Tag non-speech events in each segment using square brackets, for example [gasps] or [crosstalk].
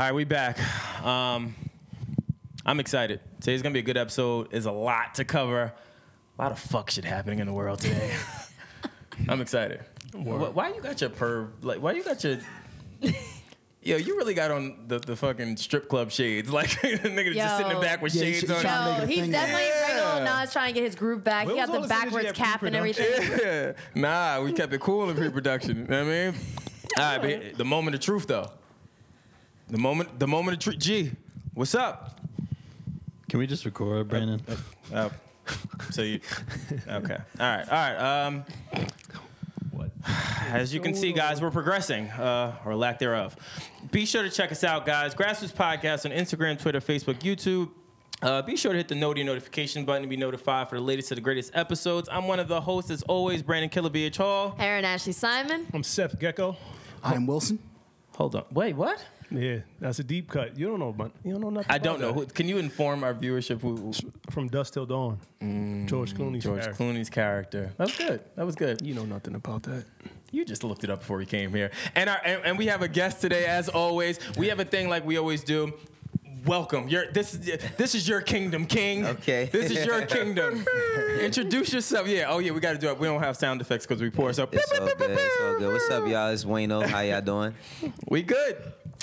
All right, we back. Um, I'm excited. Today's gonna be a good episode. There's a lot to cover. A lot of fuck shit happening in the world today. [laughs] I'm excited. Why, why you got your perv? Like, why you got your? [laughs] Yo, you really got on the, the fucking strip club shades. [laughs] Like, the nigga just sitting in the back with Yeah, shades should- on. trying to No, make it a he's thing. definitely Yeah. regular Nas trying to get his groove back. Where he was got all the this energy backwards at cap and everything. pre-production? Yeah. Nah, we kept it cool in pre-production. You know what I mean? All right, but the moment of truth though. The moment, the moment of truth. G, what's up? Can we just record, Brandon? Oh, so you okay? All right, all right. Um, what? as you can see, guys, we're progressing, uh, or lack thereof. Be sure to check us out, guys. Grassroots Podcast on Instagram, Twitter, Facebook, YouTube. Uh, be sure to hit the noti notification button to be notified for the latest of the greatest episodes. I'm one of the hosts, as always, Brandon Killer BH Hall. Aaron Ashley Simon. I'm Seth Gecko. I am Wilson. Hold on, wait, what? Yeah, that's a deep cut. You don't know about. You don't know nothing. I don't know. that. Who, can you inform our viewership who, who From Dusk Till Dawn. Mm, George Clooney's George character. Clooney's character? That was good. That was good. You know nothing about that. You just looked it up before we came here. And, our, and, and we have a guest today, as always. We have a thing like we always do. Welcome. Your this is this is your kingdom, King. Okay. This is your [laughs] kingdom. Introduce yourself. Yeah. Oh yeah. We got to do it. We don't have sound effects because we pour. So It's all good. It's all good. What's up, y'all? It's Wayno. How y'all doing? we good.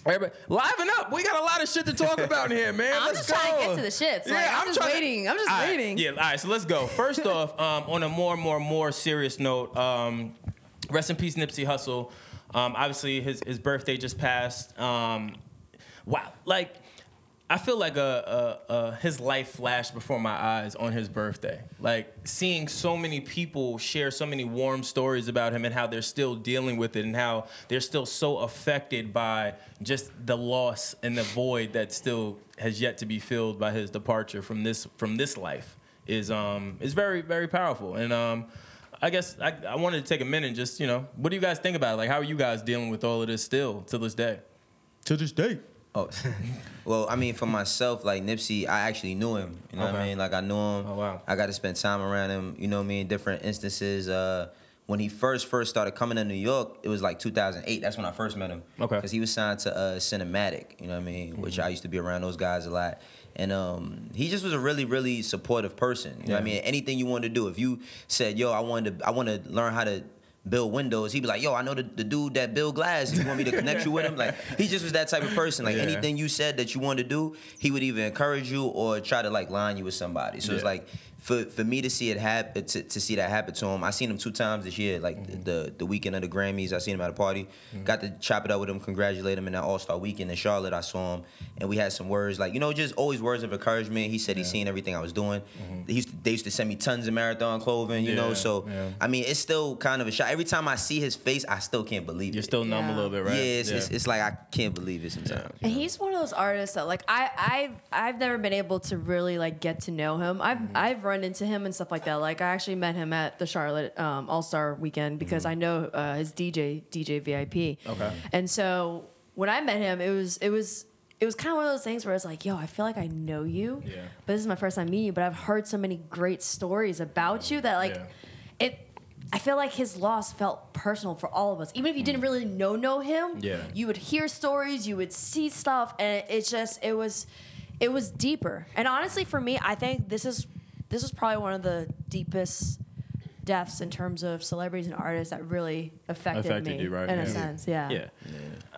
Everybody, liven up. We got a lot of shit to talk [laughs] about in here, man. I'm Let's just trying to get to the shits. Like, I'm just trying to- waiting. I'm just All right, waiting. Yeah. All right. So let's go. First [laughs] off, um, on a more, more, more serious note, um, rest in peace, Nipsey Hussle. Um, obviously, his his birthday just passed. Um, wow. Like. I feel like a, a, a, his life flashed before my eyes on his birthday. Like seeing so many people share so many warm stories about him and how they're still dealing with it and how they're still so affected by just the loss and the void that still has yet to be filled by his departure from this from this life is um is very very powerful. And um I guess I, I wanted to take a minute and just you know what do you guys think about it? Like how are you guys dealing with all of this still to this day? To this day. Oh, [laughs] well, I mean, for myself, like Nipsey, I actually knew him. You know what I mean? Like I knew him. Oh, wow. I got to spend time around him. You know what I mean? Different instances. Uh, when he first first started coming to New York, it was like 2008. That's when I first met him. Okay. Because he was signed to uh, Cinematic. You know what I mean? Which I used to be around those guys a lot. And um, he just was a really, really supportive person. You know what I mean? Anything you wanted to do. If you said, "Yo, I wanted to, I want to learn how to." Build windows. He'd be like, "Yo, I know the, the dude that build glass. You want me to connect you with him, like he just was that type of person. Like Yeah. anything you said that you wanted to do, he would either encourage you or try to like line you with somebody. So it's like for for me to see it happen to, to see that happen to him. I seen him two times this year, like Mm-hmm. the the weekend of the Grammys. I seen him at a party. Got to chop it up with him, congratulate him in that All Star weekend in Charlotte. I saw him and we had some words like you know just always words of encouragement. He said he seen everything I was doing. He used to, they used to send me tons of marathon clothing, you know. Mm-hmm. So yeah. I mean, it's still kind of a shock. Every time I see his face, I still can't believe You're it. still numb a little bit, right? Yeah, it's, It's, it's like I can't believe it sometimes. And he's one of those artists that like I I've I've never been able to really like get to know him. I've Mm-hmm. I've run into him and stuff like that. Like I actually met him at the Charlotte um, All Star Weekend because I know uh, his DJ DJ VIP. Mm-hmm. Okay. And so when I met him, it was it was it was kind of one of those things where it's like, yo, I feel like I know you, Yeah. but this is my first time meeting you. But I've heard so many great stories about you that like Yeah. it. I feel like his loss felt personal for all of us. Even if you didn't really know know him, Yeah. you would hear stories, you would see stuff, and it's just it was it was deeper. And honestly, for me, I think this is this was probably one of the deepest deaths in terms of celebrities and artists that really affected, Affected me you, right? in Yeah. a sense. Yeah. Yeah.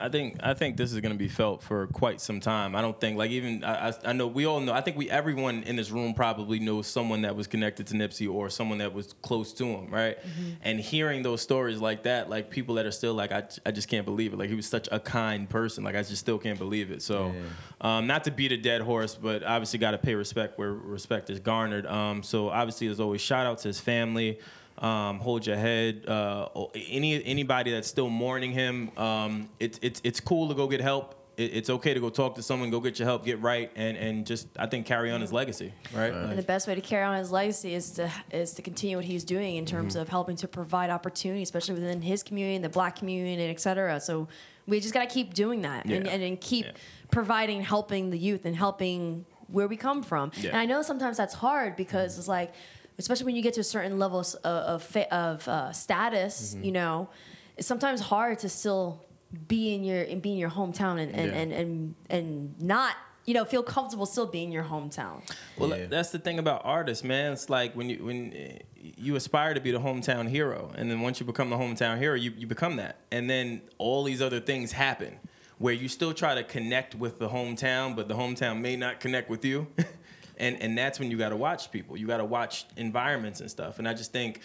I think I think this is going to be felt for quite some time. I don't think like even I, I, I know we all know. I think we everyone in this room probably knows someone that was connected to Nipsey or someone that was close to him, right? And hearing those stories like that, like people that are still like I, I just can't believe it. Like he was such a kind person. Like I just still can't believe it. So, um, not to beat a dead horse, but obviously got to pay respect where respect is garnered. Um, so obviously, there's always shout out to his family. Um, hold your head. Uh, any anybody that's still mourning him, um, it's it's it's cool to go get help. It, it's okay to go talk to someone, go get your help, get right, and and just I think carry on his legacy, right? And the best way to carry on his legacy is to is to continue what he's doing in terms Mm-hmm. of helping to provide opportunity, especially within his community, and the black community, and et cetera. So we just got to keep doing that and, Yeah. and, and keep Yeah. providing, helping the youth and helping where we come from. Yeah. And I know sometimes that's hard because it's like, especially when you get to a certain level of of, of uh, status, Mm-hmm. you know, it's sometimes hard to still be in your and be in your hometown and and, Yeah. and, and and not you know feel comfortable still being your hometown. Well, Yeah. that's the thing about artists, man. It's like when you when uh, you aspire to be the hometown hero, and then once you become the hometown hero, you, you become that, and then all these other things happen where you still try to connect with the hometown, but the hometown may not connect with you, [laughs] and and that's when you got to watch people. You got to watch environments and stuff. And I just think.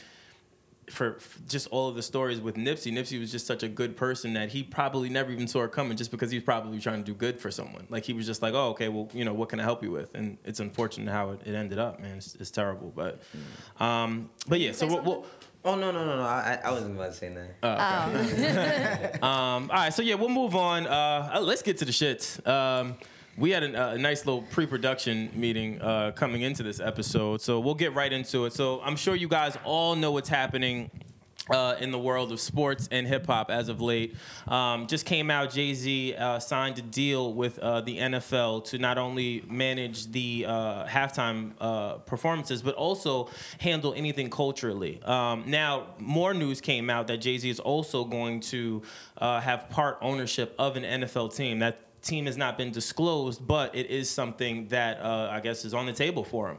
For, for just all of the stories with Nipsey, Nipsey was just such a good person that he probably never even saw it coming just because he was probably trying to do good for someone. Like he was just like, oh, okay, well, you know, what can I help you with? And it's unfortunate how it, it ended up, man. It's, it's terrible, but, um, but yeah. So say we'll, we'll, Oh no no no no! I, I wasn't about to say that. [laughs] um, all right, so yeah, we'll move on. Uh, uh, let's get to the shits. Um, we had an, uh, a nice little pre-production meeting uh, coming into this episode, so we'll get right into it. So I'm sure you guys all know what's happening uh, in the world of sports and hip hop as of late. Um, just came out, Jay Z uh, signed a deal with uh, the NFL to not only manage the uh, halftime uh, performances, but also handle anything culturally. Um, now, more news came out that Jay Z is also going to have part ownership of an NFL team. That team has not been disclosed, but it is something that uh, I guess is on the table for him.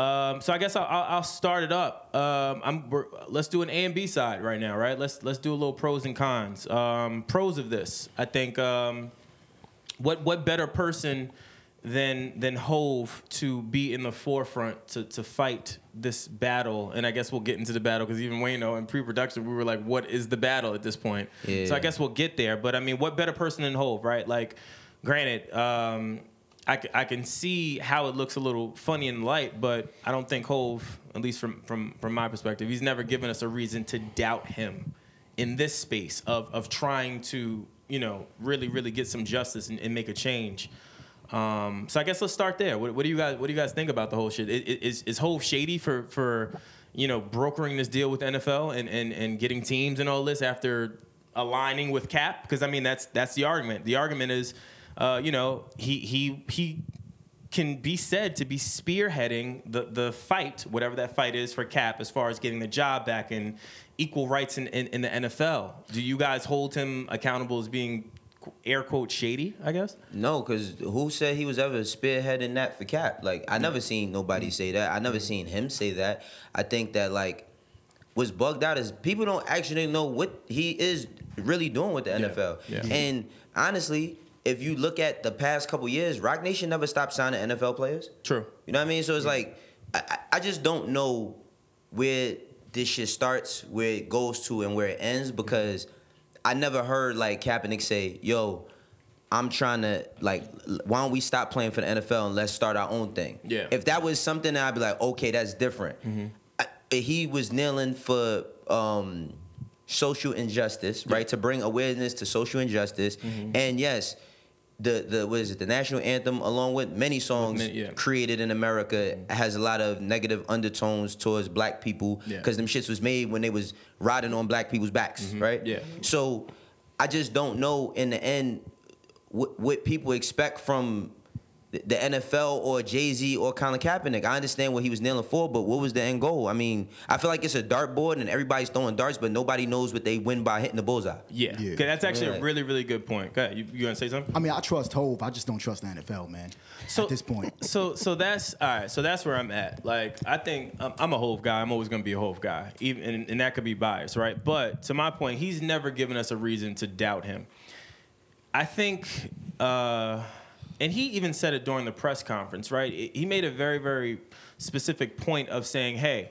Um, so I guess I'll, I'll start it up. Um, let's do an A and B side right now, right? Let's let's do a little pros and cons. Um, pros of this, I think. Um, what what better person than than Hove to be in the forefront to to fight this battle? And I guess we'll get into the battle because even Wayno in pre-production we were like, what is the battle at this point? So I guess we'll get there. But I mean, what better person than Hove, right? Like, granted. Um, I, I can see how it looks a little funny in light, but I don't think Hove, at least from, from, from my perspective, he's never given us a reason to doubt him in this space of, of trying to, you know, really, really get some justice and, and make a change. Um, so I guess let's start there. What, what do you guys What do you guys think about the whole shit? Is is Hove shady for for you know brokering this deal with NFL and, and, and getting teams and all this after aligning with Cap? Because I mean that's that's the argument. The argument is, uh, you know, he he he can be said to be spearheading the the fight, whatever that fight is for Cap, as far as getting the job back and equal rights in, in, in the NFL. Do you guys hold him accountable as being air quote shady? I guess. No, because who said he was ever spearheading that for Cap? Like I never seen nobody mm-hmm. say that. I never seen him say that. I think that like what's bugged out is people don't actually know what he is really doing with the NFL. yeah. And honestly, if you look at the past couple years, Roc Nation never stopped signing NFL players. True. You know what I mean? So it's like I, I- I just don't know where this shit starts, where it goes to, and where it ends because I never heard like Kaepernick say, "Yo, I'm trying to like, why don't we stop playing for the NFL and let's start our own thing?" Yeah. If that was something, I'd be like, "Okay, that's different." I, he was kneeling for um, social injustice, right? To bring awareness to social injustice, and yes. The, the what is it the national anthem along with many songs yeah. created in America mm-hmm. has a lot of negative undertones towards black people Yeah. because them shits was made when they was riding on black people's backs, mm-hmm. right? Yeah. So I just don't know in the end what, what people expect from the the NFL or Jay Z or Colin Kaepernick. I understand what he was kneeling for, but what was the end goal? I mean, I feel like it's a dartboard and everybody's throwing darts, but nobody knows what they win by hitting the bullseye. Yeah. Yeah. Okay, that's actually a really, really good point. Go ahead. You, you gonna say something? I mean, I trust Hove. I just don't trust the NFL, man. So, at this point. [laughs] So so that's all right. So that's where I'm at. Like I think I'm, I'm a Hove guy. I'm always gonna be a Hove guy, even and, and that could be biased, right? But to my point, he's never given us a reason to doubt him. I think, uh, and he even said it during the press conference, right? He made a very, very specific point of saying, "Hey,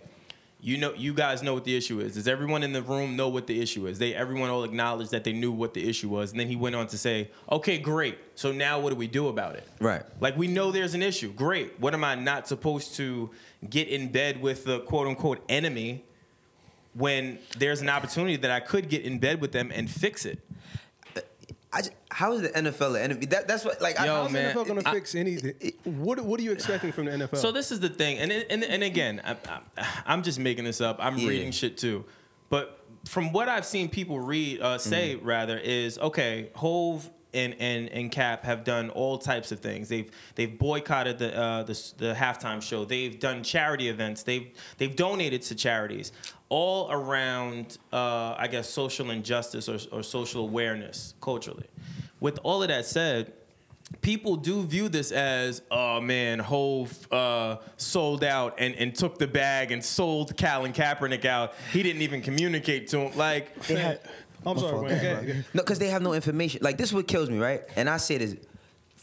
you know, you guys know what the issue is. Does everyone in the room know what the issue is? They, everyone all acknowledged that they knew what the issue was, and then he went on to say, "Okay, great. So now what do we do about it? Right. Like we know there's an issue. Great. What am I not supposed to get in bed with the quote unquote enemy?" When there's an opportunity that I could get in bed with them and fix it. I just, how is the NFL the enemy? That, that's what like. I, Yo, How's man, the NFL going to I- fix anything? What What are you expecting from the NFL? So this is the thing, and and, and again, I, I, I'm just making this up. I'm Yeah. reading shit too, but from what I've seen people read, uh, say Mm-hmm. rather, is okay. Hove and, and and Cap have done all types of things. They've they've boycotted the uh, the, the halftime show. They've done charity events. They've they've donated to charities, all around uh, I guess social injustice or, or social awareness culturally. With all of that said, people do view this as, oh man, Hove uh, sold out and, and took the bag and sold Colin Kaepernick out. He didn't even communicate to him. Like, I'm sorry, man. Go ahead. No, because they have no information. Like this, is what kills me, right? And I say this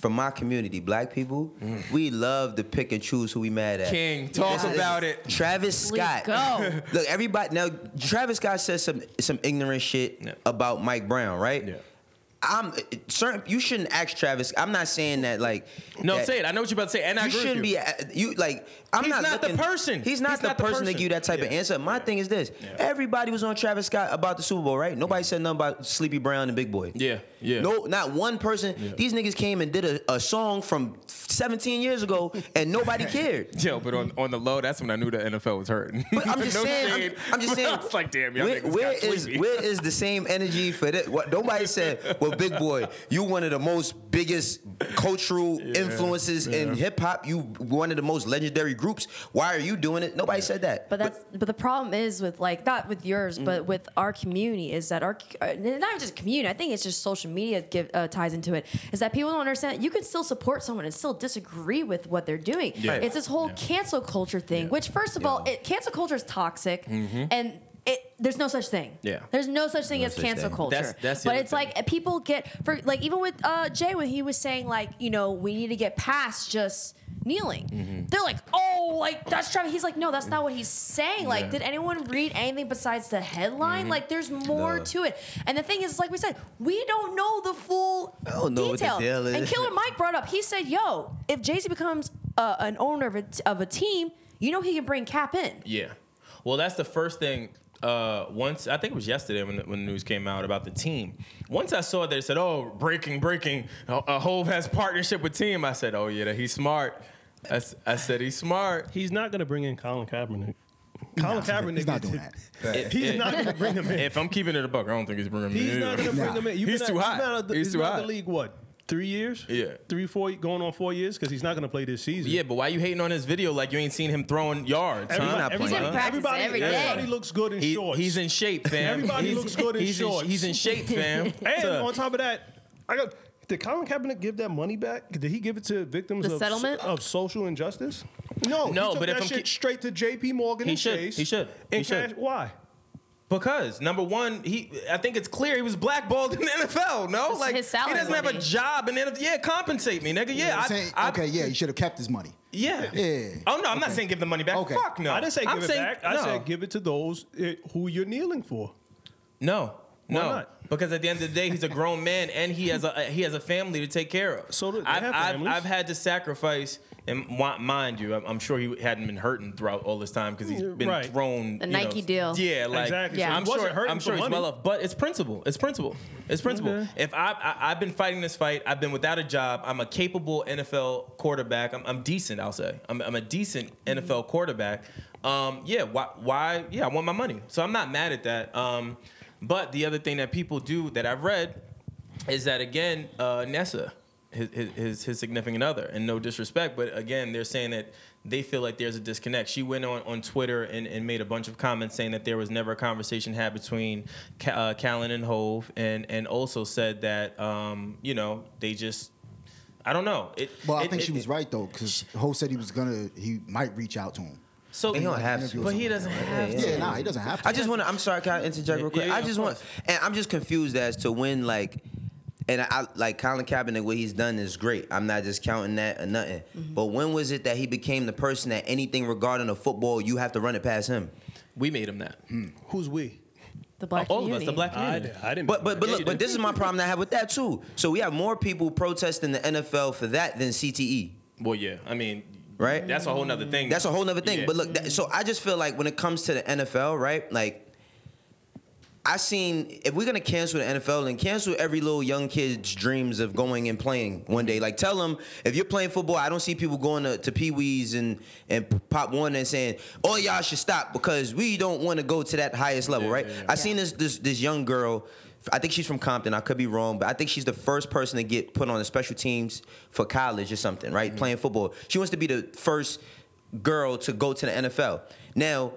from my community, black people, mm. we love to pick and choose who we mad at. King, talk Listen, about it. Travis Let's Scott. go. [laughs] Look, everybody now. Travis Scott says some some ignorant shit Yeah. about Mike Brown, right? Yeah. I'm certain. You shouldn't ask Travis. I'm not saying that like. No, that- say it. I know what you're about to say, and I you shouldn't you. be uh, you like. I'm He's not, not the person. He's not He's the not the person, to person. give you that type of answer. My thing is this: everybody was on Travis Scott about the Super Bowl, right? Nobody said nothing about Sleepy Brown and Big Boi. Yeah, yeah. No, not one person. These niggas came and did a, a song from 17 years ago, and nobody [laughs] cared. Yo, but on, on the low, that's when I knew the NFL was hurting. But I'm [laughs] just No saying. I'm- I'm, just [laughs] saying. I was like, damn, y'all where, where is sleepy. where is the same energy for that? What nobody said. Well, Big Boi, you one of the most biggest cultural influences in hip hop. You one of the most legendary groups. Why are you doing it? Nobody said that. But that's but the problem is with like not with yours, Mm. but with our community is that our uh, not just community. I think it's just social media give, uh, ties into it. Is that people don't understand you can still support someone and still disagree with what they're doing. Yeah. It's this whole cancel culture thing, which first of all, it, cancel culture is toxic, and it there's no such thing. Mm-hmm. Yeah. there's no such thing as such cancel thing. culture. That's- that's but it's thing. like people get for like even with uh, Jay when he was saying like you know we need to get past just kneeling. Mm-hmm. They're like oh like that's Travis. He's like no that's not what he's saying. Like Yeah. Mm-hmm. did anyone read anything besides the headline? Like there's more No. to it. And the thing is like we said we don't know the full I don't know what the detail. is. And Killer Mike brought up he said yo if Jay Z becomes uh, an owner of a, of a team you know he can bring Cap in. Yeah. Well, that's the first thing. Uh, once I think it was yesterday when the, when the news came out about the team. Once I saw that it said, "Oh, breaking, breaking, uh, uh, Hove has partnership with team." I said, "Oh yeah, he's smart." I, s- I said he's smart. He's not going to bring in Colin Kaepernick. Colin Kaepernick. He's not doing that. He's not going to bring him in. If I'm keeping it a buck, I don't think he's bringing him He's in. He's not going to bring Nah. him in. You've He's been too hot. He's, been out of the, He's he's too been hot. the league what? Three years? Yeah. Three, four, going on four years because he's not going to play this season. Yeah, but why you hating on his video like you ain't seen him throwing yards? huh? Everybody, not everybody, playing. He's in practice everybody, every day. everybody looks good in He- shorts. he's in shape, fam. Everybody He's- looks good in he's shorts. he's in shape, fam. [laughs] And So- on top of that, I got. Did Colin Kaepernick give that money back? Did he give it to victims The of, settlement? of social injustice? No, No, he took but if that I'm shit ki- straight to J.P. Morgan He and should. Chase. He should. in He should. cash- Why? Because number one, he I think it's clear he was blackballed in the NFL. No, His- like his salary he doesn't have a job in the NFL. Yeah, compensate me, nigga. Yeah, I, Saying, I- okay, yeah, you should have kept his money. yeah, Yeah. Oh no, I'm not saying give the money back. Okay. Fuck no. I didn't say give I'm it saying, back. I no. said give it to those eh, who you're kneeling for. no. Why No, not? because at the end of the day, he's a grown man and he has a he has a family to take care of. So do- they I've, have I've. I've had to sacrifice, and mind you, I'm, I'm sure he hadn't been hurting throughout all this time because he's been Right. thrown. The you know, Nike deal. Yeah, like Exactly. So I'm wasn't sure. hurting I'm sure he's money. well off, but it's principle. It's principle. It's principle. Okay. If I, I I've been fighting this fight, I've been without a job. I'm a capable NFL quarterback. I'm, I'm decent. I'll say I'm, I'm a decent NFL quarterback. Um, yeah. Why? Why? Yeah. I want my money. So I'm not mad at that. Um, but the other thing that people do that I've read is that again, uh, Nessa, his, his his significant other, and no disrespect, but again, they're saying that they feel like there's a disconnect. She went on, on Twitter and, and made a bunch of comments saying that there was never a conversation had between Ca- uh, Colin and Hove, and and also said that um, you know they just. I don't know. It, Well, I it- think it- she was right though, because Ho said he was gonna, he might reach out to him. So, He don't have to. but he doesn't have to. Yeah, nah, he doesn't have to. I just want to. I'm sorry, can I interject real quick? Yeah, yeah, I just want, and I'm just confused as to when like and I, I like Colin Kaepernick. What he's done is great. I'm not just counting that or nothing. Mm-hmm. But when was it that he became the person that anything regarding a football, you have to run it past him? We made him that. Hmm. Who's we? The black All of us, the black I, community. didn't- I didn't. But but but look, but this is my problem that I have with that too. So we have more people protesting the NFL for that than CTE, Well, yeah. I mean, right? that's a whole nother thing. That's a whole nother thing. Yeah. But look, that, so I just feel like when it comes to the NFL, right? Like, I seen if we're gonna cancel the NFL, and cancel every little young kid's dreams of going and playing one day. Like, tell them if you're playing football, I don't see people going to, to Pee Wees and and Pop Warner and saying, "Oh, y'all should stop because we don't want to go to that highest level." right? I seen this this this young girl. I think she's from Compton. I could be wrong, but I think she's the first person to get put on the special teams for college or something, right? Mm-hmm. Playing football. She wants to be the first girl to go to the NFL. Now,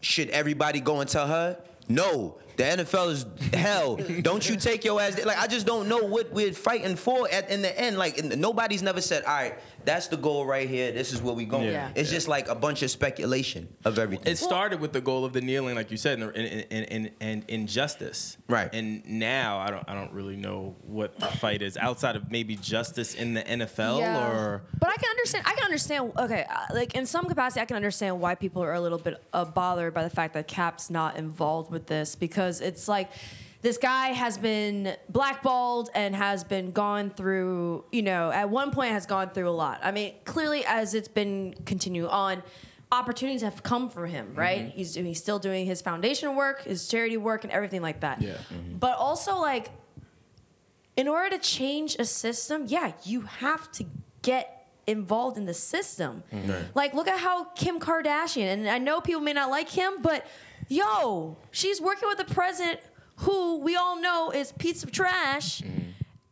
should everybody go and tell her? No. The NFL is hell. don't you take your ass. Like I just don't know what we're fighting for at in the end. Like nobody's never said, all right, that's the goal right here. This is where we going. Yeah. It's just like a bunch of speculation of everything. It started with the goal of the kneeling, like you said, and and, and, and, and injustice. Right. And now I don't I don't really know what the fight is outside of maybe justice in the NFL Yeah. or But I can understand. I can understand. Okay, uh, like in some capacity, I can understand why people are a little bit uh, bothered by the fact that Cap's not involved with this because it's like this guy has been blackballed and has been gone through. You know, at one point has gone through a lot. I mean, clearly as it's been continue on. Opportunities have come for him, mm-hmm. right? He's doing, he's still doing his foundation work, his charity work, and everything like that. Yeah. Mm-hmm. But also, like, in order to change a system, yeah, you have to get involved in the system. Mm-hmm. Like, look at how Kim Kardashian, and I know people may not like him, but yo, she's working with the president who we all know is piece of trash,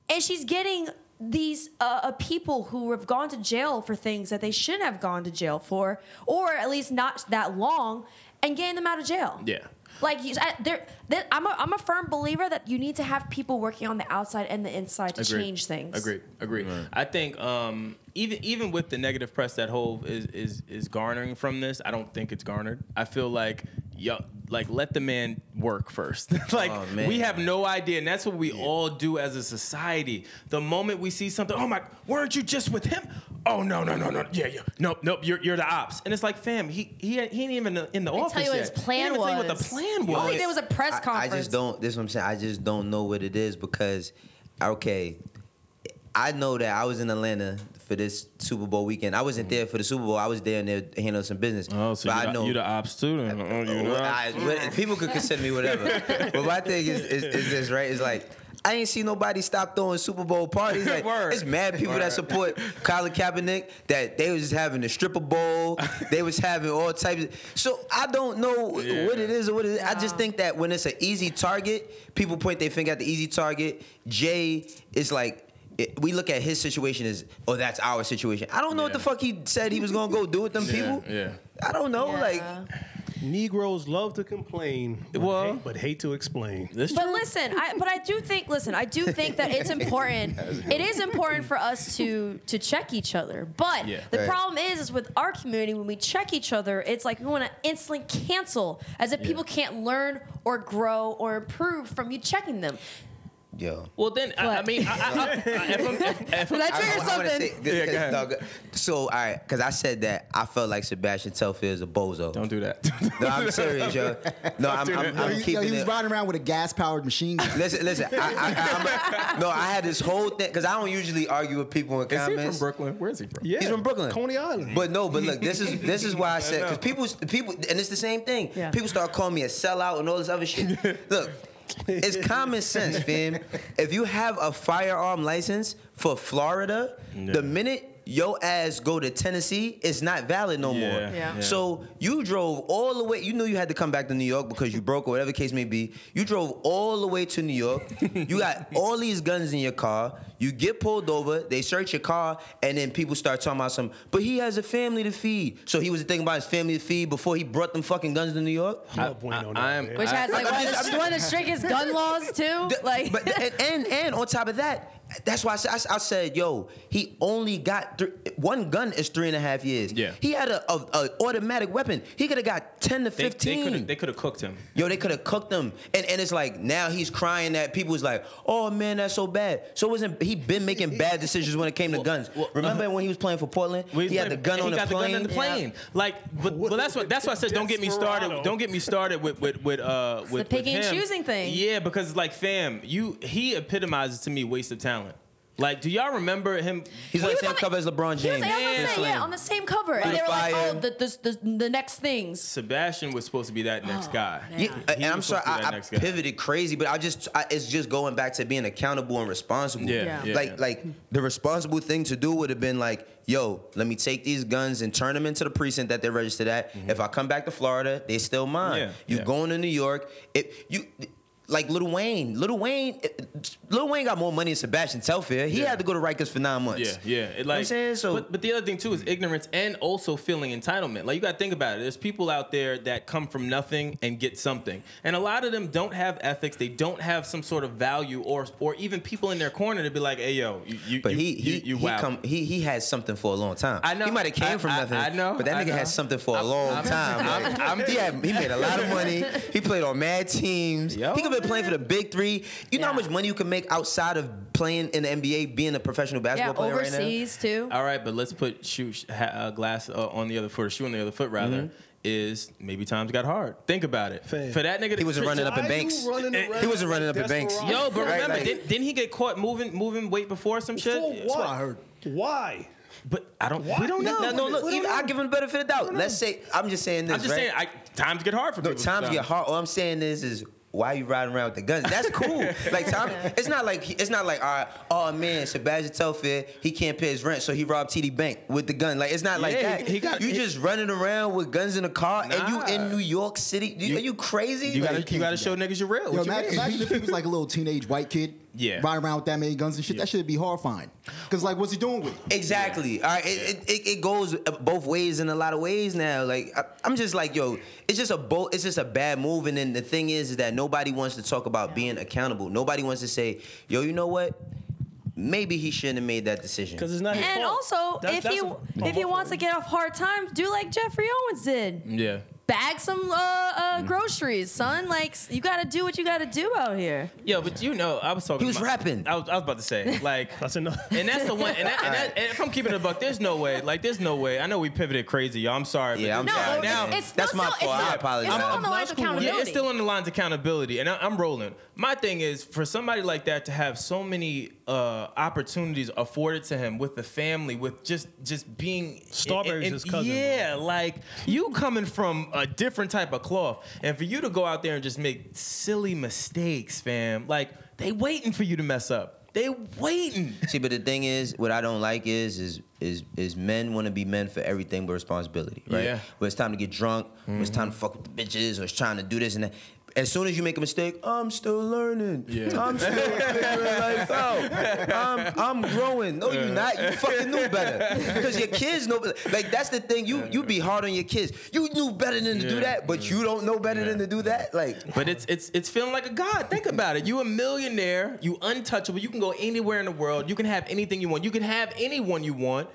and she's getting these uh, uh, people who have gone to jail for things that they shouldn't have gone to jail for, or at least not that long, and getting them out of jail. yeah. Like you, I, there, there, I'm a, I'm a firm believer that you need to have people working on the outside and the inside to Agreed. change things. Agree, Agreed. I think um, even even with the negative press that Hove is is is garnering from this, I don't think it's garnered. I feel like yo, like let the man work first. [laughs] like Oh, man. we have no idea, and that's what we all do as a society. The moment we see something, oh my, weren't you just with him? Oh no no no no yeah yeah nope nope you're you're the ops, and it's like fam he he he ain't even in the office tell you what yet. his plan he didn't even tell you what the plan was. plan All was. he did was a press I- conference. I, just don't. This is what I'm saying. I just don't know what it is because, okay, I know that I was in Atlanta for this Super Bowl weekend. I wasn't mm. there for the Super Bowl. I was there and there handling some business. Oh, so But you I the, know you the ops too? Then? Oh, you Well, the I- ops. people could consider me whatever. [laughs] but my thing is, is, is this, right? It's like, I ain't see nobody stop throwing Super Bowl parties. Like, it's mad people that support Colin Kaepernick that they was just having a stripper bowl. [laughs] they was having all types. Of, so I don't know Yeah. what it is or what it is. I just think that when it's an easy target, people point their finger at the easy target. Jay is like, it- we look at his situation as, oh, that's our situation. I don't know what the fuck he said he was gonna go do with them Yeah, people. yeah. I don't know. Yeah. Like, Negroes love to complain, but, Well- hate, but hate to explain. This But listen, I, but I do think. Listen, I do think that it's [laughs] important. it is important for us to to check each other. But Yeah. the Right. problem is, is with our community when we check each other, it's like we want to instantly cancel, as if Yeah. people can't learn or grow or improve from you checking them. Yo. Well, then I, I mean, I, I, I, [laughs] if I'm, if, if Did I trigger I- I wanna something? say- th- Yeah, th- go ahead. no, go- so, all right, because I said that I felt like Sebastian Telfair is a bozo. don't do that. no, I'm [laughs] serious, yo. No, I'm, I'm, Yo, I'm he, yo, keeping he was it. riding around with a gas-powered machine gun. Listen, listen. I, I, I'm a, no, I had this whole thing because I don't usually argue with people in Is he comments. from Brooklyn? Where is he from? Yeah, He's from Brooklyn. Coney Island. But no, but look, this is this is why I [laughs] said because people people and it's the same thing. Yeah. People start calling me a sellout and all this other shit. look, it's common sense, fam. If you have a firearm license for Florida, the minute your ass go to Tennessee, it's not valid no Yeah, more. Yeah. yeah. So you drove all the way. You knew you had to come back to New York because you broke or whatever case may be. You drove all the way to New York. you got all these guns in your car. You get pulled over. They search your car, and then people start talking about some. But he has a family to feed. So he was thinking about his family to feed before he brought them fucking guns to New York. No bueno I- I am- Which has like one of, the, one of the strictest gun laws too. Th- Like, but and, and and on top of that, That's why I said, I, s- I said, yo, he only got thr one gun is three and a half years. Yeah. He had a, a, a automatic weapon. He could have got ten to fifteen. they could have cooked him. Yo, they could have cooked him, and and it's like now he's crying that people was like, oh man, that's so bad. So wasn't he been making bad decisions when it came to guns? well, Remember when he was playing for Portland? We- he had the gun he on the got plane. the gun on the plane. Like, but, but that's what that's why I said don't get me started. Don't get me started with with with uh with, with picking and him. choosing thing. Yeah, because like fam, you he epitomizes to me waste of talent. Like, do y'all remember him? He's on the same cover as LeBron James. like, I was gonna Yeah. say, yeah, on the same cover, and they were like, "Oh, the, the, the, the next things." Sebastian was supposed to be that next guy. Yeah, and I'm sorry, supposed to be that I, I next guy. pivoted crazy, but I just I, it's just going back to being accountable and responsible. Yeah, Yeah. yeah, like like the responsible thing to do would have been like, yo, let me take these guns and turn them into the precinct that they're registered at. If I come back to Florida, they're still mine. Mm-hmm. Yeah, you yeah. going to New York? If you. Like Lil Wayne, Lil Wayne, eh, Lil Wayne got more money than Sebastian Telfair. He Yeah. had to go to Rikers for nine months. Yeah, yeah. It, You know what I'm saying? So but, but the other thing too is ignorance and also feeling entitlement. Like you got to think about it. There's people out there that come from nothing and get something, and a lot of them don't have ethics. They don't have some sort of value, or or even people in their corner to be like, "Hey, yo, you, you But you, he he you he come he he had something for a long time. I know. He might have came I- from I- nothing. I know, But that I nigga know. had something for a I'm- long I'm- time. I'm- Like, I'm- he, had, he made a lot of money. He played on mad teams. Yo, he could been playing for the big three. You know how much money you can make outside of playing in the NBA, being a professional Yeah, basketball player right overseas too. All right, but let's put shoe sh- ha- uh, glass uh, on the other foot, or shoe on the other foot rather. Mm-hmm. Is maybe times got hard. Think about it. Fam. For that nigga, to He wasn't trick- running up in banks. He wasn't running up in banks. Yo, but Right, remember, like- didn't, didn't he get caught moving moving weight before some shit? For That's what? what I heard. Why? But I don't. Why? We don't know. No, no, look, even, I give him the benefit of the doubt. Let's say I'm just saying this. I'm just right? saying, I, times get hard for No, people. times get sometimes. hard. All I'm saying is, is why you riding around with the guns? That's cool. [laughs] like time, it's not like it's not like all right. Oh man, Sebastian Telfair, he can't pay his rent, so he robbed TD Bank with the gun. Like it's not like Yeah, that. he- he got- you he- just running around with guns in the car, and you in New York City. You, You- are you crazy? You gotta, can't you gotta show niggas you're real. Yo, What you imagine, mean? imagine if he was like a little teenage white kid. Yeah. Riding around with that many guns and shit. Yeah. That should be horrifying. Because, like, what's he doing with it? Exactly. All right. It, it, it, it goes both ways in a lot of ways now. Like I, I'm just like, yo, it's just a bo- it's just a bad move. And then the thing is, is that nobody wants to talk about being accountable. Nobody wants to say, yo, you know what? Maybe he shouldn't have made that decision. Because it's not his And fault. also, That's- if that's he a- if he wants to get off hard times, do like Geoffrey Owens did. yeah. Bag some uh, uh, groceries, son. Like you got to do what you got to do out here. Yo, but you know, I was talking. He was about- rapping. I was, I was about to say, [laughs] like, That's enough. and that's the one. And, that, and, that, [laughs] and if I'm keeping it a buck, there's no way. Like, there's no way. I know we pivoted crazy, y'all. I'm sorry. Yeah, but I'm No, sorry. it's, now, it's, That's no, my it's fault. I apologize. It's still I'm- on the lines of accountability. Yeah, it's still on the lines of accountability, and I, I'm rolling. My thing is for somebody like that to have so many uh, opportunities afforded to him with the family, with just just being Starbury's his cousin, Yeah, like you coming from a different type of cloth, and for you to go out there and just make silly mistakes, fam. Like they waiting for you to mess up. They waiting. See, but the thing is, what I don't like is is is is men want to be men for everything but responsibility, right? Yeah. When it's time to get drunk, when it's time to fuck with the bitches, or it's trying to do this and that. As soon as you make a mistake, I'm still learning. Yeah. I'm still [laughs] figuring life out. I'm, I'm growing. No, you're not. You fucking knew better. Because your kids know better. Like, that's the thing. You you be hard on your kids. You knew better than to do that, but you don't know better than to do that. Like, But it's it's it's feeling like a god. Think about it. You a millionaire. You untouchable. You can go anywhere in the world. You can have anything you want. You can have anyone you want.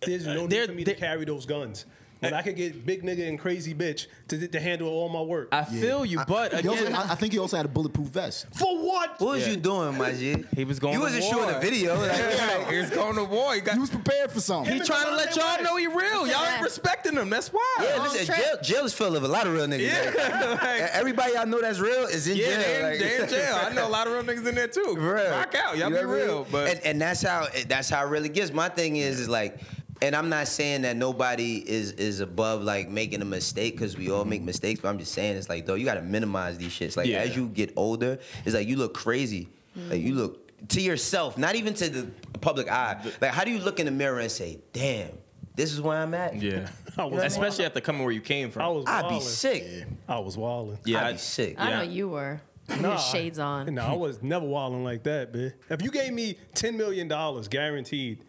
There's no uh, There- need for me there- to carry those guns. When I could get big nigga and crazy bitch to, to handle all my work. I feel you, but He also, again, I, I think he also had a bulletproof vest. For what? what was you doing, my G? [laughs] He was going You to wasn't war. shooting a video. Like, [laughs] he was going to war. He got. He was prepared for something. He trying to let y'all know he real. Y'all ain't respecting him. That's why. Yeah, Long listen, trip. jail, jail is full of a lot of real niggas. Yeah, Like, [laughs] like- everybody I know that's real is in Yeah, jail. they, in- like- they in jail. I know a lot of real niggas in there too. Real. Rock out. Y'all You be know what I mean? real. But and, and that's how that's how it really gets. My thing is is like, and I'm not saying that nobody is is above like making a mistake because we all make mistakes. But I'm just saying it's like though you got to minimize these shits. Like Yeah. as you get older, it's like you look crazy. Like you look to yourself, not even to the public eye. Like how do you look in the mirror and say, "Damn, this is where I'm at"? yeah, [laughs] I was especially after coming where you came from. I was I'd be wildin'. sick. I was walling. yeah, I'd I- be sick. I Yeah. know you were. Nah, Your shades on. No, I was never walling like that, bitch. If you gave me ten million dollars guaranteed,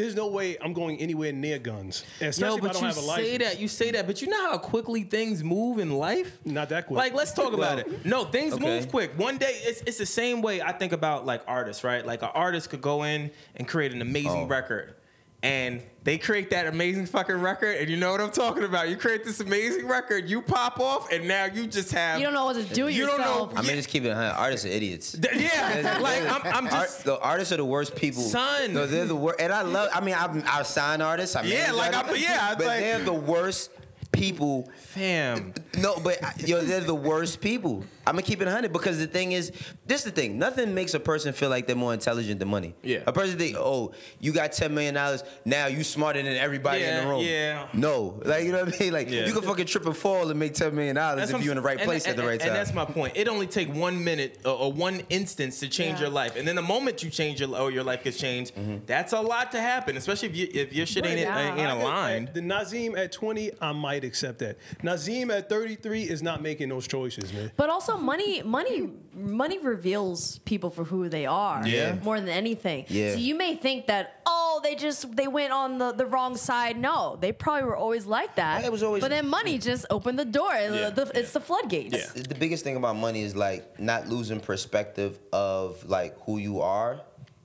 there's no way I'm going anywhere near guns, especially Yo, if I don't have a license. say that, you say that, but you know how quickly things move in life? Not that quick. Like, let's talk about Well, it. No, things okay. move quick. One day, it's, it's the same way I think about like artists, right? Like an artist could go in and create an amazing Oh. record. And they create that amazing fucking record, and you know what I'm talking about. You create this amazing record, you pop off, and now you just have You don't know what to do You don't know- I mean, just keep it. 100. Artists are idiots. Th- [laughs] Yeah, like I'm, I'm Art, just the artists are the worst people. Son. no, they're the worst. And I love. I mean, I'm, I sign artists. I Yeah, manage like, artists, I'm- yeah, it's but like- they're the worst people. fam. No, but uh, yo, they're the worst people. I'm gonna keep it 100 because the thing is, this is the thing. Nothing makes a person feel like they're more intelligent than money. Yeah. A person think, oh, you got 10 million dollars. Now you smarter than everybody in the room. yeah. No, like you know what I mean. Like Yeah. you can fucking trip and fall and make 10 million dollars if you're in the right place and, at the right and, time. And that's my point. It only take one minute or, or one instance to change Yeah. your life, and then the moment you change your or your life gets changed, Mm-hmm. that's a lot to happen. Especially if you if your shit ain't, Yeah. ain't aligned. The Nazim at 20, I might accept that. Nazim at 33 is not making those choices, man. But also, money, money, money reveals people for who they are. Yeah. More than anything. Yeah. So you may think that oh, they just they went on the, the wrong side. No, they probably were always like that. Yeah, it was always- But then money just opened the door. Yeah. The- it's the floodgates. Yeah. the biggest thing about money is like not losing perspective of like who you are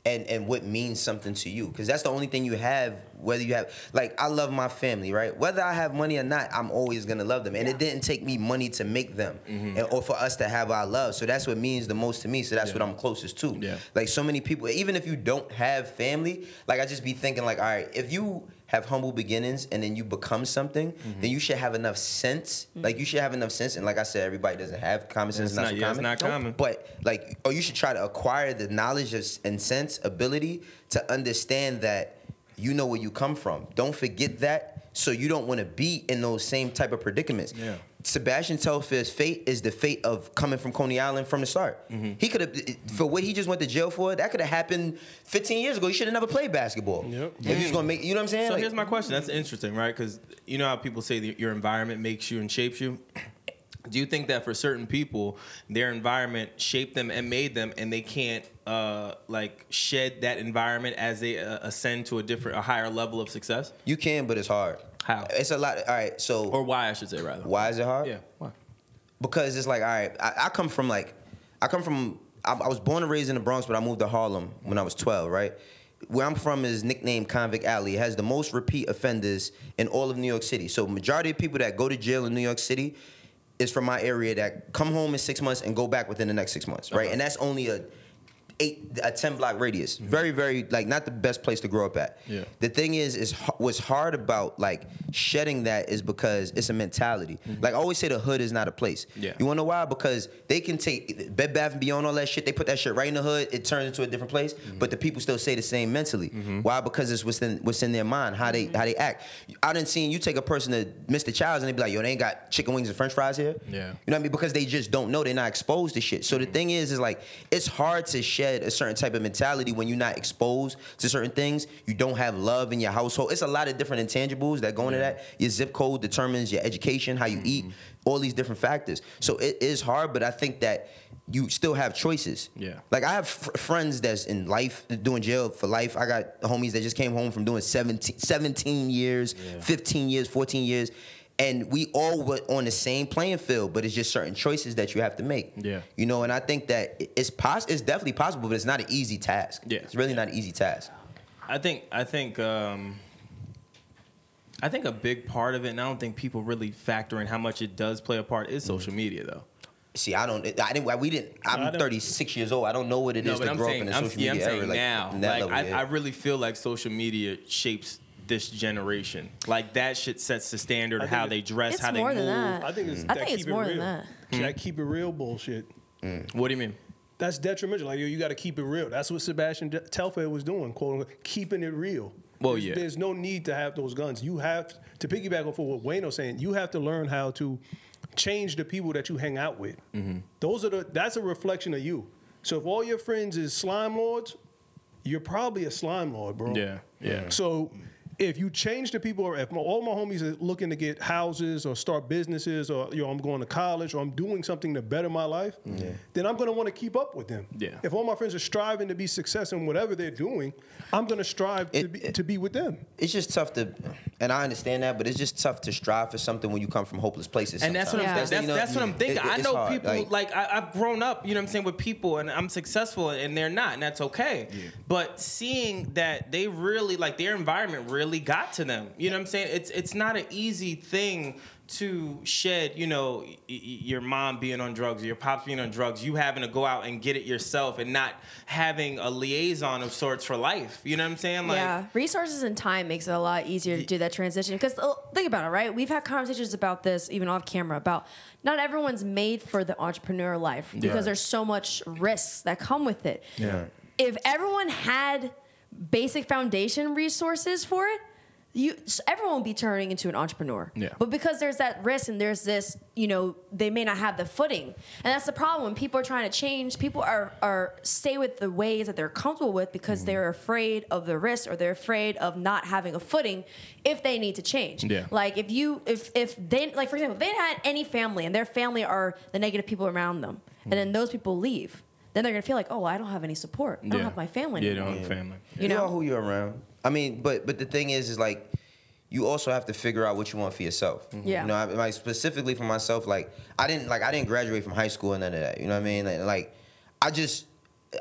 and and what means something to you. Because that's the only thing you have whether you have like i love my family right? Whether i have money or not i'm always gonna love them. And it didn't take me money to make them Mm-hmm. and, or for us to have our love. So that's what means the most to me. So that's what i'm closest to. Yeah. like so many people even if you don't have family like i just be thinking like all right if you have humble beginnings and then you become something Mm-hmm. then you should have enough sense like you should have enough sense and like i said everybody doesn't have common sense It's not, so yeah, it's common not common. but like or you should try to acquire the knowledge of, and sense ability to understand that you know where you come from don't forget that so you don't want to be in those same type of predicaments Yeah. Sebastian Telfair's fate is the fate of coming from Coney Island from the start. Mm-hmm. He could have, for what he just went to jail for, that could have happened 15 years ago. He should have never played basketball. Yep. If he was gonna make, you know what I'm saying? So Like- here's my question. That's interesting, right? Because you know how people say that your environment makes you and shapes you. Do you think that for certain people, their environment shaped them and made them, and they can't uh, like shed that environment as they uh, ascend to a different, a higher level of success? you can, but it's hard. How? It's a lot. All right, so Or why, I should say, rather. why is it hard? Yeah. Why? because it's like all right I, I come from like i come from I, I was born and raised in the bronx but i moved to harlem when i was 12 right where i'm from is nicknamed convict alley it has the most repeat offenders in all of new york city so majority of people that go to jail in new york city is from my area that come home in six months and go back within the next six months right Okay. and that's only a eight a 10 block radius. Very very like not the best place to grow up at. Yeah. the thing is is what's hard about like shedding that is because it's a mentality. Mm-hmm. Like i always say the hood is not a place. Yeah. you want to know why? Because they can take bed bath and beyond all that shit they put that shit right in the hood it turns into a different place mm-hmm. but the people still say the same mentally. Mm-hmm. Why? Because it's what's in what's in their mind how they how they act. I didn't see you take a person to mr childs and they be like yo they ain't got chicken wings and french fries here? Yeah. you know what I mean? Because they just don't know. They're not exposed to shit. So the thing is, is like it's hard to shed a certain type of mentality when you're not exposed to certain things. You don't have love in your household. It's a lot of different intangibles that go into that. Your zip code determines your education, how you eat, mm-hmm. all these different factors. So it is hard, but I think that you still have choices. Yeah. Like I have fr- friends that's in life doing jail for life. I got homies that just came home from doing 17, 17 years, 15 years, 14 years. And we all were on the same playing field, but it's just certain choices that you have to make. Yeah. You know, and I think that it's pos- it's definitely possible, but it's not an easy task. Yeah. It's really not an easy task. I think I think um, I think a big part of it, and I don't think people really factor in how much it does play a part, is social media though. See, I don't. I didn't. We didn't. I'm don't- 36 years old. I don't know what it is No, but to I'm grow up in saying, the I'm, social yeah, I'm media saying era. Like, now, like I, yeah. I really feel like social media shapes this generation. Like that shit sets the standard of I think how they dress, It's how they more move. than that. I think it's I that think it's keep it more than real. that. That keep it real bullshit. What do you mean? That's detrimental. Like yo, you got to keep it real. That's what Sebastian De- Telfair was doing, quote unquote, keeping it real. Well, there's, yeah. There's no need to have those guns. You have to piggyback off of what Wayne was saying. You have to learn how to change the people that you hang out with. Mm-hmm. Those are the. That's a reflection of you. So if all your friends is slime lords, you're probably a slime lord, bro. Yeah, yeah. So if you change the people, or if my, all my homies are looking to get houses or start businesses, or you know, I'm going to college or I'm doing something to better my life, then I'm going to want to keep up with them. Yeah. If all my friends are striving to be successful in whatever they're doing, I'm going to strive to be, it- to be with them. it's just tough to, and I understand that, but it's just tough to strive for something when you come from hopeless places. And that's what I'm sometimes. Yeah. that's, You know, that's what I'm thinking. it- I know hard, people like, I, I've grown up, you know what I'm saying, with people and I'm successful and they're not, and that's okay. But seeing that they really like their environment really got to them. You know what I'm saying? It's it's not an easy thing to shed, you know, y- y- your mom being on drugs or your pops being on drugs, you having to go out and get it yourself and not having a liaison of sorts for life. You know what I'm saying? Like yeah, resources and time makes it a lot easier to do that transition. Because oh, think about it, right? We've had conversations about this even off camera about not everyone's made for the entrepreneur life because there's so much risks that come with it. Yeah. If everyone had basic foundation resources for it, you everyone would be turning into an entrepreneur. Yeah. But because there's that risk and there's this, you know, they may not have the footing, and that's the problem. When people are trying to change, people are are stay with the ways that they're comfortable with because Mm-hmm. they're afraid of the risk or they're afraid of not having a footing if they need to change. Yeah. Like if you if if they like for example, if they had any family and their family are the negative people around them, and then those people leave, then they're gonna feel like, oh, well, I don't have any support. I don't have my family. Yeah, anymore. don't have family. You You know know? who you're around. I mean, but but the thing is, is like you also have to figure out what you want for yourself. Mm-hmm. Yeah. You know, I, like specifically for myself, like I didn't like I didn't graduate from high school and none of that. You know what I mean? Like, like I just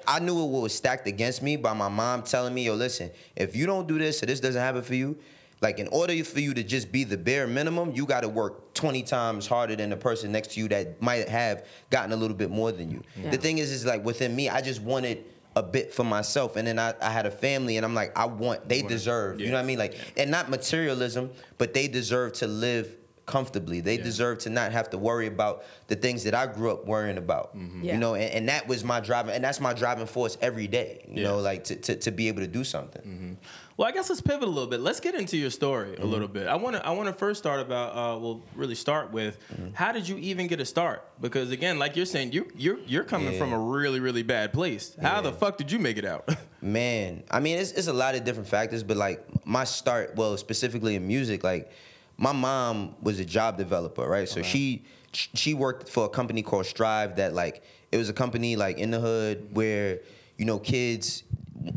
I knew it was stacked against me by my mom telling me, "Yo, listen, if you don't do this or this doesn't happen for you." Like in order for you to just be the bare minimum, you got to work 20 times harder than the person next to you that might have gotten a little bit more than you. Yeah. The thing is, is like within me, I just wanted a bit for myself, and then I, I had a family, and I'm like, I want, they deserve, you know what I mean, like, and not materialism, but they deserve to live comfortably. They deserve to not have to worry about the things that I grew up worrying about. Mm-hmm. Yeah. You know, and, and that was my driving, and that's my driving force every day. You Yeah. know, like to, to, to be able to do something. Well, I guess let's pivot a little bit. Let's get into your story Mm-hmm. a little bit. I want to I want to first start about uh, well, really start with Mm-hmm. how did you even get a start? Because again, like you're saying, you you're you're coming Yeah. from a really really bad place. How the fuck did you make it out? [laughs] Man, I mean, it's, it's a lot of different factors, but like my start, well, specifically in music, like my mom was a job developer, right? So she she worked for a company called Strive that like it was a company like in the hood where you know kids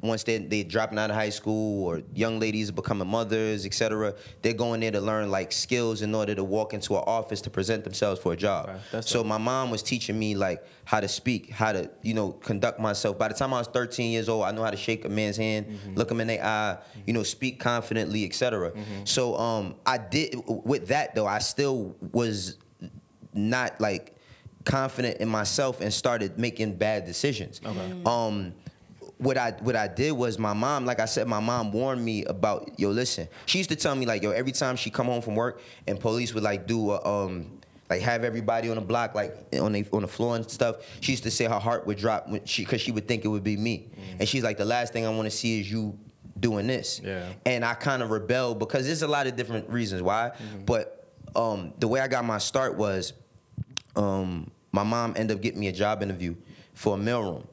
once they they dropping out of high school or young ladies becoming mothers, etc. They're going there to learn like skills in order to walk into an office to present themselves for a job. Okay, that's so dope. my mom was teaching me like how to speak, how to you know conduct myself. By the time I was 13 years old, I know how to shake a man's hand, Mm-hmm. look him in the eye, you know, speak confidently, etc. So um, I did with that though. I still was not like confident in myself and started making bad decisions. Um, what I what I did was my mom, like I said, my mom warned me about yo. Listen, she used to tell me like yo every time she come home from work and police would like do a, um like have everybody on the block like on the on the floor and stuff. She used to say her heart would drop when she because she would think it would be me, and she's like the last thing I want to see is you doing this. Yeah. And I kind of rebelled because there's a lot of different reasons why, but um the way I got my start was um, my mom ended up getting me a job interview for a mailroom,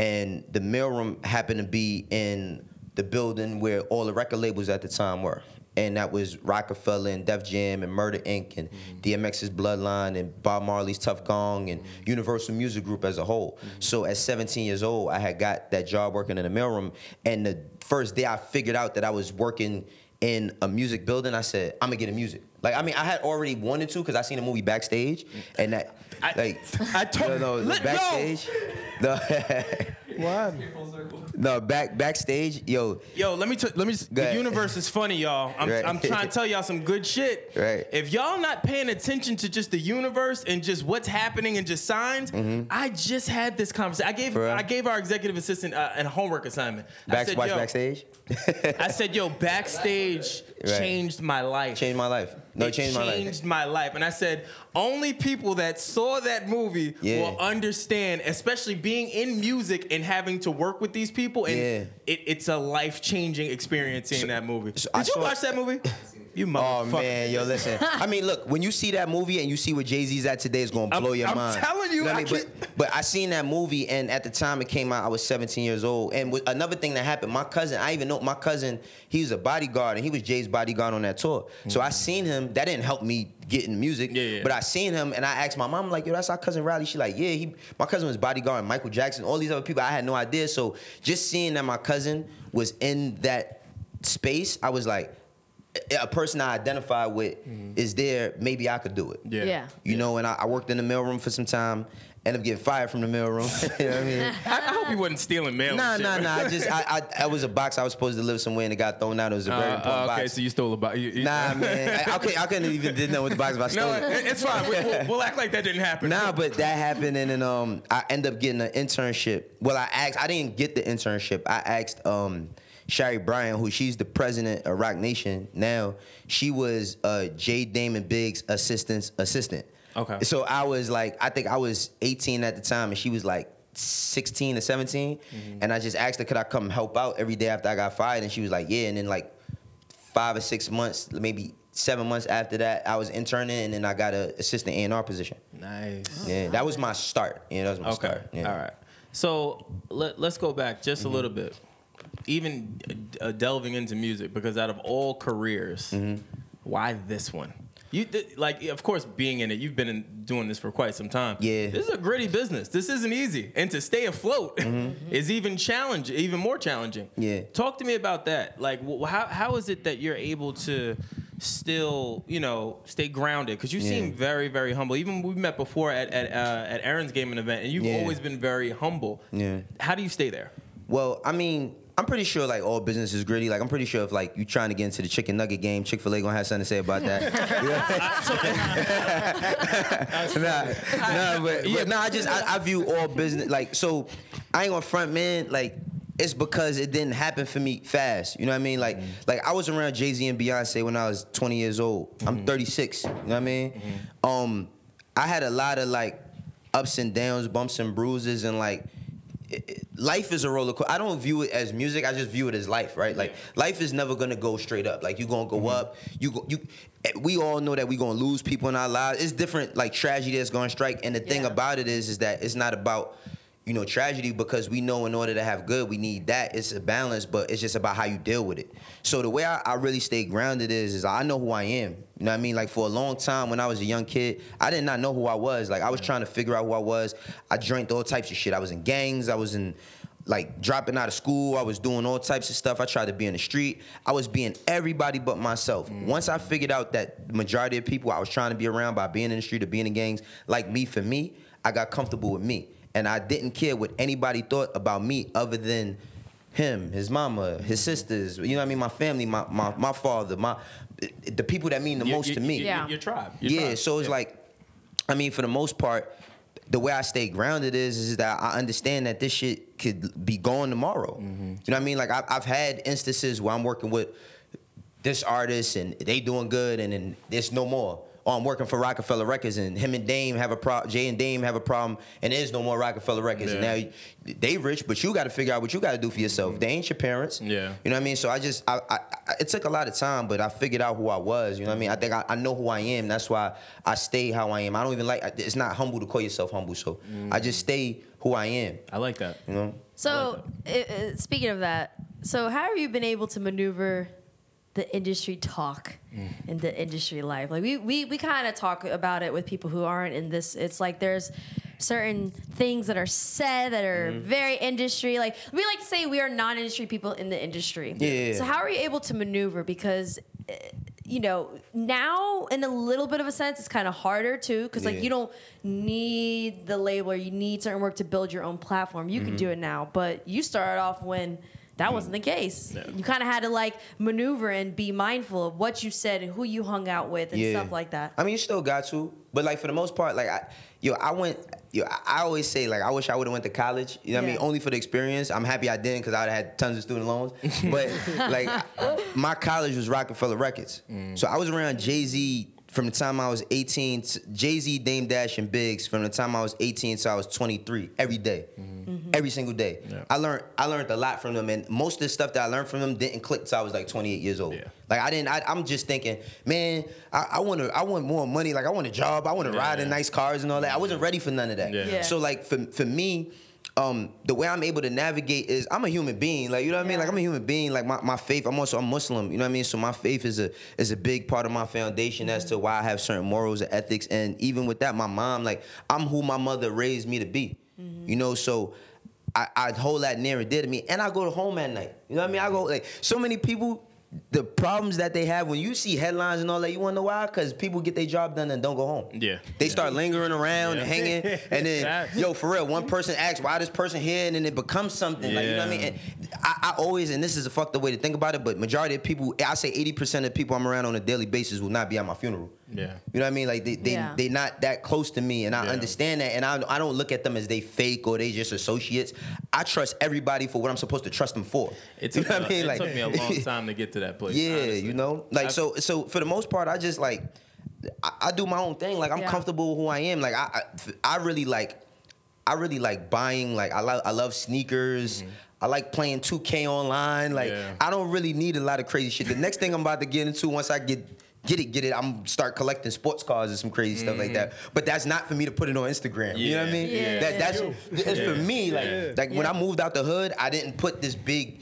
and the mailroom happened to be in the building where all the record labels at the time were. And that was Rockefeller and Def Jam and Murder Inc. and mm-hmm. DMX's Bloodline and Bob Marley's Tuff Gong and mm-hmm. Universal Music Group as a whole. Mm-hmm. So at 17 years old, I had got that job working in the mailroom. And the first day I figured out that I was working in a music building, I said, I'm gonna get a music. Like, I mean, I had already wanted to because I seen a movie backstage, mm. and that, I- like, I told- no, no, the Let- no. backstage, [laughs] no, Why? no, back backstage, yo, Yo, let me t- let me. Just, the universe is funny, y'all. I'm, Right. I'm trying to tell y'all some good shit. Right. If y'all not paying attention to just the universe and just what's happening and just signs, I just had this conversation. I gave Mm-hmm. For? I gave our executive assistant uh, a homework assignment. I said, watch yo, backstage, I said, yo, backstage Right. changed my life. changed my life. No, it changed my life. my life. And I said, only people that saw that movie Yeah. will understand, especially being in music and having to work with these people. And Yeah. it, it's a life changing experience seeing that movie. so Did I you saw- watch that movie? [laughs] You Oh man, yo, listen. I mean, look, when you see that movie and you see where Jay Z's at today, it's gonna I'm- blow your I'm mind. telling you, know I mean? But, but I seen that movie, and at the time it came out, I was 17 years old. And with, another thing that happened, my cousin, I even know my cousin, he was a bodyguard, and he was Jay's bodyguard on that tour. So I seen him. That didn't help me get in music. Yeah, yeah. But I seen him, and I asked my mom, like, yo, that's our cousin Riley. She like, yeah, he. My cousin was bodyguard, Michael Jackson, all these other people. I had no idea. So just seeing that my cousin was in that space, I was like. A person I identify with is there. Maybe I could do it. Yeah. Yeah. You know, and I, I worked in the mailroom for some time. Ended up getting fired from the mailroom. [laughs] you know what I mean? I, I hope you wasn't stealing mail. Nah, and nah, shit. nah. I just, I, I, I was a box. I was supposed to live somewhere, and it got thrown out. It was a very Uh, important uh, okay, box. so you stole a box. You, you- nah, man. [laughs] I, okay, I couldn't even did know what the box if I stole No, it. it- it's fine. We, we'll, we'll act like that didn't happen. Nah, but that happened, and then um, I end up getting an internship. Well, I asked, I didn't get the internship. I asked um, Sherry Bryan, who she's the president of Roc Nation now. She was uh, Jay Damon Biggs' assistant's assistant. Okay. So I was like, I think I was 18 at the time, and she was like 16 or 17. Mm-hmm. And I just asked her, could I come help out every day after I got fired? And she was like, yeah. And then like five or six months, maybe seven months after that, I was interning, and then I got an assistant A&R position. Nice. Yeah, that was my start. Yeah, that was my Okay. start. Yeah. All right. So let, let's go back just a little bit. Even uh, delving into music, because out of all careers, why this one? You th- like, of course, being in it, you've been in, doing this for quite some time. Yeah. this is a gritty business. This isn't easy, and to stay afloat [laughs] is even challenging, even more challenging. Yeah. talk to me about that. Like, wh- how how is it that you're able to still, you know, stay grounded? Because you seem very, very humble. Even we met before at at uh, at Aaron's gaming event, and you've Yeah. always been very humble. Yeah. How do you stay there? Well, I mean, I'm pretty sure like all business is gritty. Like I'm pretty sure if like you trying to get into the chicken nugget game, Chick Fil A gonna have something to say about that. [laughs] nah, nah, but, but nah. I just I, I view all business like so. I ain't gonna front man like. It's because it didn't happen for me fast. You know what I mean? Like, mm-hmm. like I was around Jay Z and Beyonce when I was 20 years old. I'm mm-hmm. 36. You know what I mean? Mm-hmm. Um, I had a lot of like ups and downs, bumps and bruises, and like it- life is a roller coaster. I don't view it as music. I just view it as life, right? Like life is never gonna go straight up. Like you gonna go up. You go, you. eh, We all know that we gonna lose people in our lives. It's different, like tragedy that's gonna strike. And the thing about it is, is that it's not about you know tragedy because we know in order to have good we need that. It's a balance, but it's just about how you deal with it. So the way I, I really stay grounded is, is I know who I am. You know what I mean? Like for a long time when I was a young kid, I did not know who I was. Like I was trying to figure out who I was. I drank all types of shit. I was in gangs. I was in like dropping out of school. I was doing all types of stuff. I tried to be in the street. I was being everybody but myself. Mm. Once I figured out that the majority of people I was trying to be around by being in the street or being in gangs, like me for me, I got comfortable with me. And I didn't care what anybody thought about me other than him, his mama, his sisters, you know what I mean, my family, my my, my father, my the people that mean the You- most you- to me. Yeah. Your tribe. Your Yeah, tribe. so it's Yeah. like, I mean, for the most part, the way I stay grounded is is that I understand that this shit could be gone tomorrow. Mm-hmm. You know what I mean? Like I've, I've had instances where I'm working with this artist and they doing good, and then there's no more. Or I'm working for Rockefeller Records, and him and Dame have a problem. Jay and Dame have a problem, and there's no more Rockefeller Records. And now they rich, but you got to figure out what you got to do for yourself. They ain't your parents. Yeah. You know what I mean? So I just, I, I, I- it took a lot of time, but I figured out who I was. You know what I mean? I think I, I know who I am. That's why I stay how I am. I don't even like. It's not humble to call yourself humble. So I just mm. stay who I am. I like that. You know? So, i- i- speaking of that, so how have you been able to maneuver the industry talk and the industry life? Like we we we kind of talk about it with people who aren't in this. It's like there's certain things that are said that are very industry. Like we like to say we are non-industry people in the industry. Yeah. So how are you able to maneuver? Because eh, you know now in a little bit of a sense it's kind of harder too because like Yeah. you don't need the label or you need certain work to build your own platform you Mm-hmm. can do it now but you started off when that wasn't the case you kind of had to like maneuver and be mindful of what you said and who you hung out with and stuff like that I mean, you still got to, but like for the most part, like I, yo, I went, yo, I- I always say like I wish I would have went to college. You know what I mean? Only for the experience. I'm happy I didn't because I'd have had tons of student loans. But [laughs] like my college was Rockefeller Records, mm. so I was around Jay Z. From the time I was 18, Jay Z, Dame Dash, and Biggs. From the time I was 18 to I was 23, every day. every every single day. Yeah. I learned I learned a lot from them, and most of the stuff that I learned from them didn't click till I was like 28 years old. Yeah. Like I didn't. I, I'm just thinking, man, I, I want to. I want more money. Like I want a job. I want to Yeah, ride in nice cars and all that. I wasn't ready for none of that. Yeah. Yeah. So like for for me. Um, the way I'm able to navigate is I'm a human being, like you know what I mean. Like I'm a human being. Like my, my faith, I'm also a Muslim. You know what I mean. So my faith is a is a big part of my foundation as to why I have certain morals and ethics. And even with that, my mom, like I'm who my mother raised me to be. You know, so I, I hold that near and dear to me, and I go to home at night. You know what I mean? I go like so many people. The problems that they have when you see headlines and all that, you wanna know why? Because people get their job done and don't go home. Yeah. They start lingering around Yeah. and hanging, [laughs] and then yo, for real, one person asks why this person here, and then it becomes something. Like you know what I mean? And I, I always, and this is a fucked up way to think about it, but majority of people, I say eighty percent of people I'm around on a daily basis will not be at my funeral. Yeah. You know what I mean? Like they they Yeah. they not that close to me, and I Yeah. understand that, and I I don't look at them as they fake or they just associates. I trust everybody for what I'm supposed to trust them for. It You took, know me, what I mean? it Like- took me a long [laughs] time to get to that place. yeah, honestly. you know, like I've- so. So for the most part, I just like I, I do my own thing. Like I'm Yeah. comfortable with who I am. Like I, I, I really like, I really like buying. Like I love, I love sneakers. I like playing 2K online. Like Mm-hmm. Yeah. I don't really need a lot of crazy shit. The next thing I'm about to get into once I get. Get it, get it. I'm start collecting sports cars and some crazy stuff like that. Mm. But that's not for me to put it on Instagram. You know what I. Mean? Yeah. That that's it's for me. Like Yeah. like when Yeah. I moved out the hood, I didn't put this big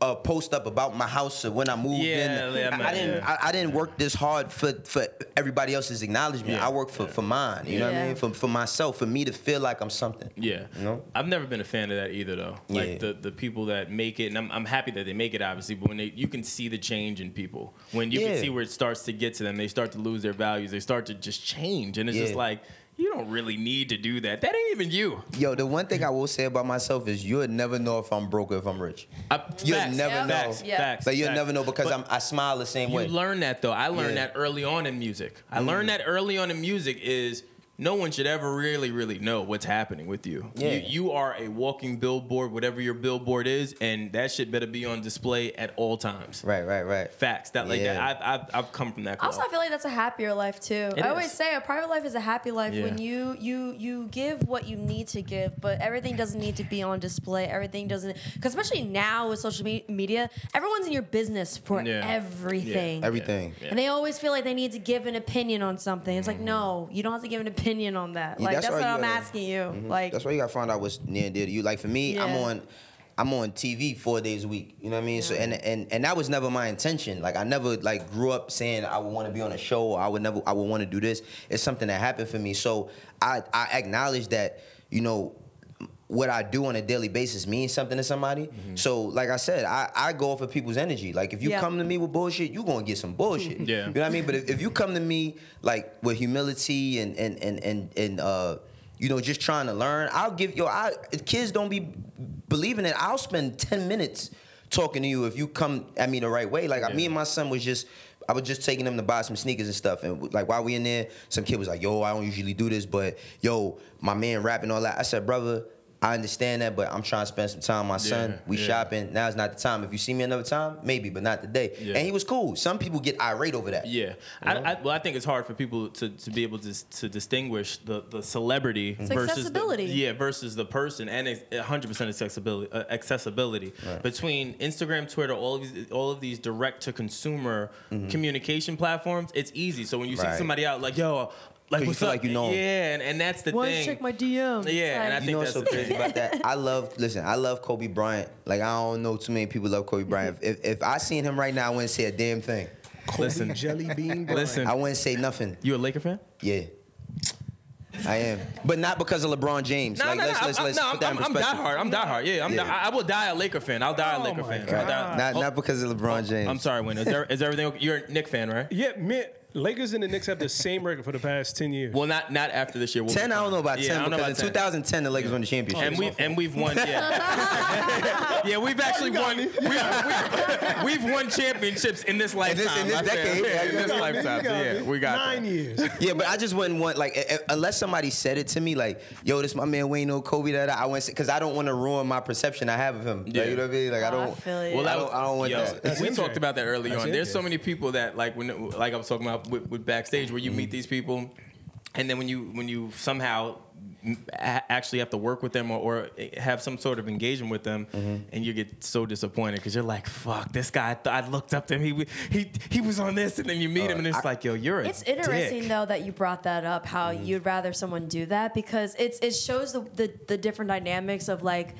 uh, post up about my house or when I moved Yeah, in. yeah, I, I didn't. yeah. I, I didn't work this hard for for everybody else's acknowledgement. Yeah, I work for, for mine. You know what I mean? For for myself, for me to feel like I'm something. Yeah. You know? I've never been a fan of that either though. Like Yeah. the, the people that make it and I'm, I'm happy that they make it obviously, but when they you can see the change in people. When you Yeah. can see where it starts to get to them, they start to lose their values, they start to just change. And it's just like, you don't really need to do that. That ain't even you. Yo, the one thing I will say about myself is you'll never know if I'm broke or if I'm rich. I, You'll facts, never Yeah. know. Facts, Yeah. facts, Like you'll facts. never know because But- I'm I smile the same You way. You learn that though. I learned Yeah. that early on in music. I Mm. learned that early on in music is no one should ever really, really know what's happening with you. Yeah. You, you are a walking billboard, whatever your billboard is, and that shit better be on display at all times. Right, right, right. Facts. That like Yeah. that. I've, I've I've come from that. Also, I feel like that's a happier life too. It I always say a private life is a happy life Yeah. when you you you give what you need to give, but everything doesn't need to be on display. Everything doesn't, because especially now with social me- media, everyone's in your business for Yeah. everything. Yeah. Everything. Yeah. And they always feel like they need to give an opinion on something. It's like, mm. no, you don't have to give an opinion on that. Yeah, like that's that's, what I'm gotta- asking you. Mhm. Like that's why you gotta find out what's near and dear to you. Like for me, I'm on I'm on TV four days a week. You know what I mean? So and, and and that was never my intention. Like I never like grew up saying I would want to be on a show or I would never I would want to do this. It's something that happened for me. So I I acknowledge that, you know, what I do on a daily basis means something to somebody. So, like I said, I, I go off of people's energy. Like, if you Yeah. come to me with bullshit, you're gonna get some bullshit. [laughs] Yeah. You know what I mean? But if, if you come to me like with humility and and and and and uh, you know, just trying to learn, I'll give yo. I kids don't be believing it. I'll spend ten minutes talking to you if you come at me the right way. Like me and my son was just. I was just taking him to buy some sneakers and stuff, and like while we in there, some kid was like, "Yo, I don't usually do this, but yo, my man rapping all that." I said, "Brother, I understand that, but I'm trying to spend some time with my son. Yeah, We yeah. shopping. Now is not the time. If you see me another time, maybe, but not today." Yeah. And he was cool. Some people get irate over that. Yeah, I, I, well, I think it's hard for people to, to be able to to distinguish the, the celebrity It's versus accessibility. The, yeah versus the person, and it's 100 percent accessibility uh, accessibility between Instagram, Twitter, all of these all of these direct to consumer communication platforms. It's easy. So when you see Mm-hmm. Somebody out like yo. Like you what's feel up? like you know 'em. yeah, and, and that's the why don't thing. you check my DM? Yeah, and I You think know what's that's so the crazy thing. about that? I love, listen, I love Kobe Bryant. Like, I don't know too many people love Kobe Bryant. If, if I seen him right now, I wouldn't say a damn thing. Listen, Jelly bean. [laughs] Bryant. listen. I wouldn't say nothing. You a Laker fan? Yeah. I am. But not because of LeBron James. No, like, no, let's, no, let's, I'm, let's no, put that I'm, in I'm perspective. diehard. I'm diehard. Yeah, I'm Yeah. die- I will die a Laker fan. I'll die a Oh Laker my fan. Die- Not, Oh, not because of LeBron oh, James. I'm sorry, Wayne. Is, there, is everything okay? You're a Knick fan, right? Yeah, man. Lakers and the Knicks have the same record for the past ten years. Well, not not after this year. We'll 10, I don't know about Yeah, 10 I don't know because in about 10. 2010, the Lakers won the championship. And we and we've won. Yeah, [laughs] yeah. We've actually won. We've, we've, we've won championships in this lifetime. in this I said. decade. Yeah, in this You lifetime. So, yeah, me. we got nine that. years. Yeah, but I just wouldn't want like unless somebody said it to me like, "Yo, this my man Wayne, no Kobe." That I went because I don't want to ruin my perception I have of him. Like, Yeah. you know what I mean? Like I don't. feel you. Well, I don't- I don't want yo, that. We talked about that early on. There's so many people that like when like I was talking about with, with backstage where you Mm-hmm. meet these people, and then when you when you somehow actually have to work with them or, or have some sort of engagement with them, Mm-hmm. and you get so disappointed because you're like, "Fuck, this guy! I, th- I looked up to him. He he he was on this, and then you meet him, and it's like, yo, you're a It's interesting dick. though that you brought that up. How Mm-hmm. you'd rather someone do that because it's it shows the the, the different dynamics of like.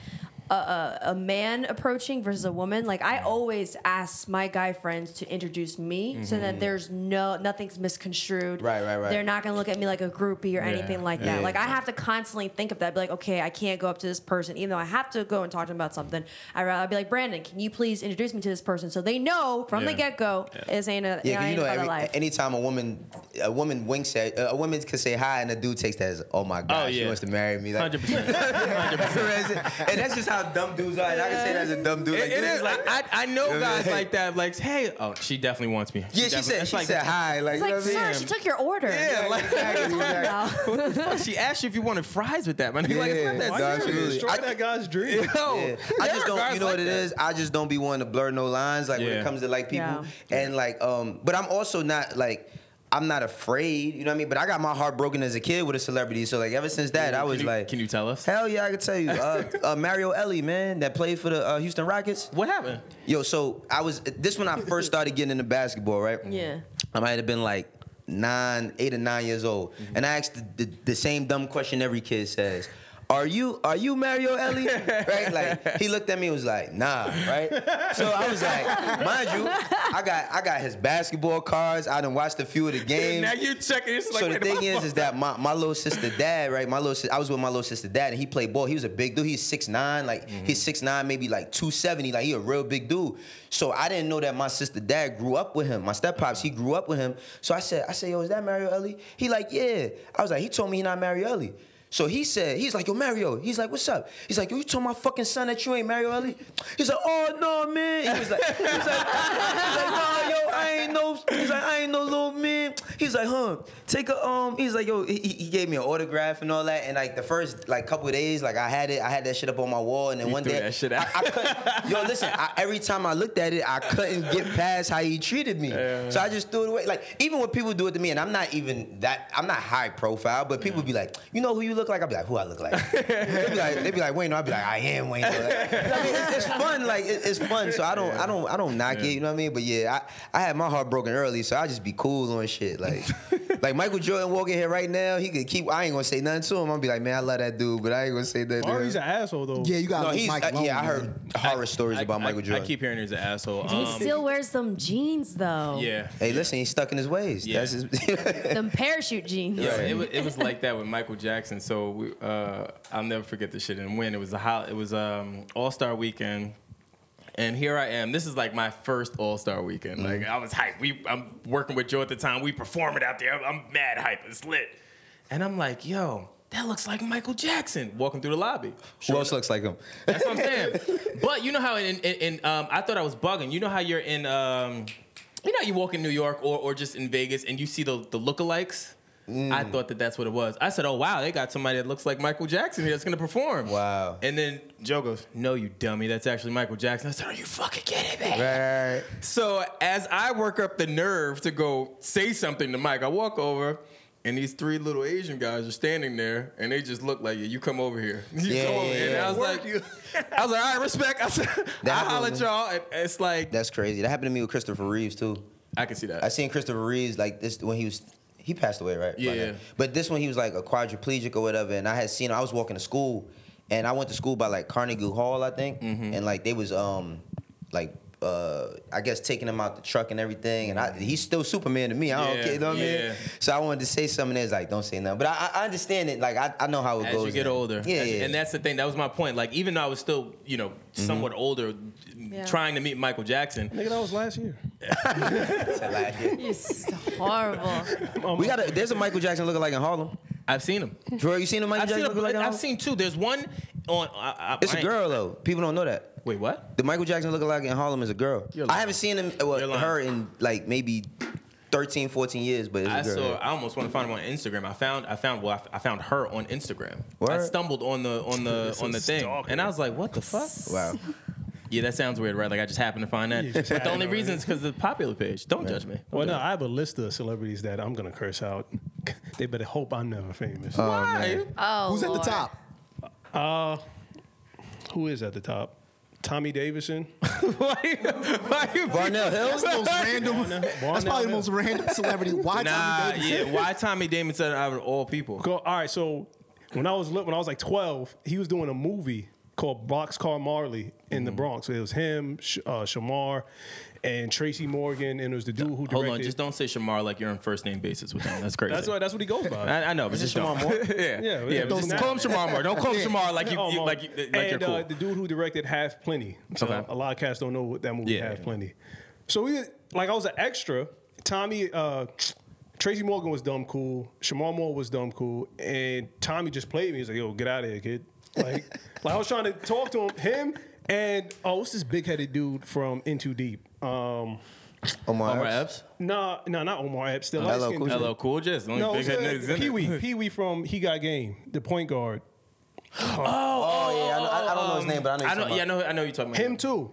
A, a, a man approaching versus a woman. Like I always ask my guy friends to introduce me, so that there's no nothing's misconstrued. Mm-hmm. Right, right, right. They're not gonna look at me like a groupie or anything like that. Yeah. Like I have to constantly think of that. Be like, okay, I can't go up to this person, even though I have to go and talk to them about something. I rather be like, Brandon, can you please introduce me to this person, so they know from the get go, this ain't a Yeah, I 'cause ain't you know, every, life. anytime a woman, a woman winks at, a woman can say hi, and a dude takes that as, oh my god, Oh, she wants to marry me. Like, Hundred percent. [laughs] Hundred percent. [laughs] and that's just how dumb dudes are. And I can say that as a dumb dude. It, it dudes is like I, I know guys like that. Like, hey, oh, she definitely wants me. yeah, she definitely- said, she like, said hi. Like, It's you like, what I sir, mean? she took your order. Yeah, like, Exactly, exactly. she asked you if you wanted fries with that, man. Like, it's not that Why No, absolutely. destroy I- that guy's dream? Yo, Yeah. I just don't. You know like what it that. is? I just don't be wanting to blur no lines. Like when it comes to like people, and like um. But I'm also not like. I'm not afraid, you know what I mean? But I got my heart broken as a kid with a celebrity. So like ever since that, I was Can you- like, can you tell us? Hell yeah, I can tell you. Uh, [laughs] uh, Mario Elie, man, that played for the uh, Houston Rockets. What happened? Yo, so I was this when I first started getting into basketball, right? Yeah. I might have been like nine, eight or nine years old, and I asked the, the, the same dumb question every kid says. Are you are you Mario Elie? [laughs] right? Like he looked at me and was like, nah, right? So I was like, mind you, I got I got his basketball cards. I done watched a few of the games. Now you checking. It's like, so the thing is, is that my, my little sister dad, right? My little I was with my little sister dad, and he played ball. He was a big dude. He's six nine, like mm-hmm. he's six nine, maybe like two seventy. Like he a real big dude. So I didn't know that my sister dad grew up with him. My step pops, he grew up with him. So I said, I said, yo, is that Mario Elie? He like, yeah. I was like, he told me he not Mario Elie. So he said, he's like, yo, Mario. He's like, what's up? He's like, yo, you told my fucking son that you ain't Mario Elie? He's like, oh no, man. He was like, he was like, he's like, nah, yo, I ain't no, he's like, I ain't no little man. He's like, huh, take a, um, he's like, yo, he, he gave me an autograph and all that. And like the first like couple of days, like I had it, I had that shit up on my wall. And then one threw day, that shit out. I, I couldn't, yo, listen, I, every time I looked at it, I couldn't get past how he treated me. So I just threw it away. Like even when people do it to me, and I'm not even that, I'm not high profile, but people be like, you know who you look like? I'll be like, who I look like? [laughs] they'd, be like, they'd be like, Wayne. I'd be like, I am Wayne. Like, I mean, it's, it's fun. Like it, it's fun. So I don't, I don't, I don't knock it. You know what I mean? But yeah, I, I had my heart broken early, so I just be cool on shit. Like, [laughs] like Michael Jordan walking here right now, he could keep. I ain't gonna say nothing to him. I'll be like, man, I love that dude, but I ain't gonna say nothing. to Or him. he's an asshole though. Yeah, you got No, he's Mike uh, alone, yeah. I man. heard horror stories I- about I- Michael Jordan. I keep hearing he's an asshole. He Um, still wears them jeans though. yeah. Hey, listen, he's stuck in his ways. Yeah. That's his. [laughs] Them parachute jeans. Yeah, it was, it was like that with Michael Jackson. So we, uh, I'll never forget this shit. And when it was a hol- it was um, All Star Weekend, and here I am. This is like my first All Star Weekend. Mm-hmm. Like I was hyped. We I'm working with Joe at the time. We performing out there. I'm, I'm mad hype. It's lit. And I'm like, yo, that looks like Michael Jackson walking through the lobby. Who else looks like him? That's what I'm saying. [laughs] but you know how in, in, in um, I thought I was bugging. You know how you're in um, you know how you walk in New York or, or just in Vegas and you see the the lookalikes. Mm. I thought that that's what it was. I said, "Oh wow, they got somebody that looks like Michael Jackson here that's gonna perform." Wow. And then Joe goes, "No, you dummy, that's actually Michael Jackson." I said, "Are you fucking kidding me?" Right. So as I work up the nerve to go say something to Mike, I walk over. And these three little Asian guys are standing there, and they just look like, "Yeah, you come over here." [laughs] You Yeah, come over yeah, here. And yeah. I was like, you. I was like, all right, respect. I said, I holler at y'all. And it's like, That's crazy. That happened to me with Christopher Reeves too. I can see that. I seen Christopher Reeves like this when he was he passed away, right? Yeah. But this one he was like a quadriplegic or whatever, and I had seen him. I was walking to school, and I went to school by like Carnegie Hall, I think, Mm-hmm. and like they was um like. Uh, I guess taking him out the truck and everything, and I, he's still Superman to me. I don't Yeah, care, you know what I mean? So I wanted to say something that's like, don't say nothing. But I, I understand it. Like I, I know how it as goes. As you get now. older. yeah, As- yeah. And that's the thing. That was my point. Like, even though I was still, you know, somewhat older, Yeah. trying to meet Michael Jackson. Nigga, that was last year. [laughs] You're so horrible. we got a, there's a Michael Jackson looking like in Harlem. I've seen him. Joel, you seen a Michael I've seen, Jackson a, looking like in I've seen two. There's one on. I, I, It's I a girl though. People don't know that. Wait, what? The Michael Jackson look like in Harlem is a girl. I haven't seen him uh, well, her in like maybe 13, 14 years, but it's a I girl. saw. I almost want to find him on Instagram. I found. I found. Well, I, I found her on Instagram. What? I stumbled on the on the on the thing, stalker. and I was like, "What the fuck?" wow. Yeah, that sounds weird, right? Like I just happened to find that. But the only reason is because of the popular page. Don't judge me. Don't Well, no, judge I have a list of celebrities that I'm gonna curse out. [laughs] they better hope I'm never famous. Oh, Why? Oh, Who's at the Lord. top? Uh, who is at the top? Tommy Davidson. [laughs] why, you- why you Barnell Hill. That's the most random. That's probably the most random celebrity. Why Nah, Tommy Davidson? yeah. Why Tommy Davidson out of all people? Go, all right, so when I was when I was like 12, he was doing a movie called Boxcar Marley in the Mm-hmm. Bronx. It was him, uh, Shemar, and Tracy Morgan, and it was the dude who directed. Hold on, just don't say Shemar like you're on first name basis with him. That's crazy. That's what that's what he goes by. I, I know, but Is just it don't. Shemar Moore? [laughs] yeah, Yeah, yeah. but just don't- call him Shemar Moore. Don't call him Shemar like you, you like you, like and you're cool. uh, the dude who directed Half Plenty. So Okay. a lot of cats don't know what that movie Yeah, Half yeah. Plenty. So we like I was an extra. Tommy uh, Tracy Morgan was dumb cool. Shemar Moore was dumb cool, and Tommy just played me. He's like, "Yo, get out of here, kid." Like, [laughs] like I was trying to talk to him, him and oh, what's this big headed dude from Into Deep? Um, Omar, Omar Epps. Epps, nah, nah, not Omar Epps. The LL light-skinned Cool dude. hello, cool, just only No, big it's, head uh, niggas in. Pee Wee, [laughs] Pee Wee from He Got Game, the point guard. [gasps] Oh yeah, I, know- I, I don't know his name, but I know. I know, yeah, I know, I know you're talking about Him too.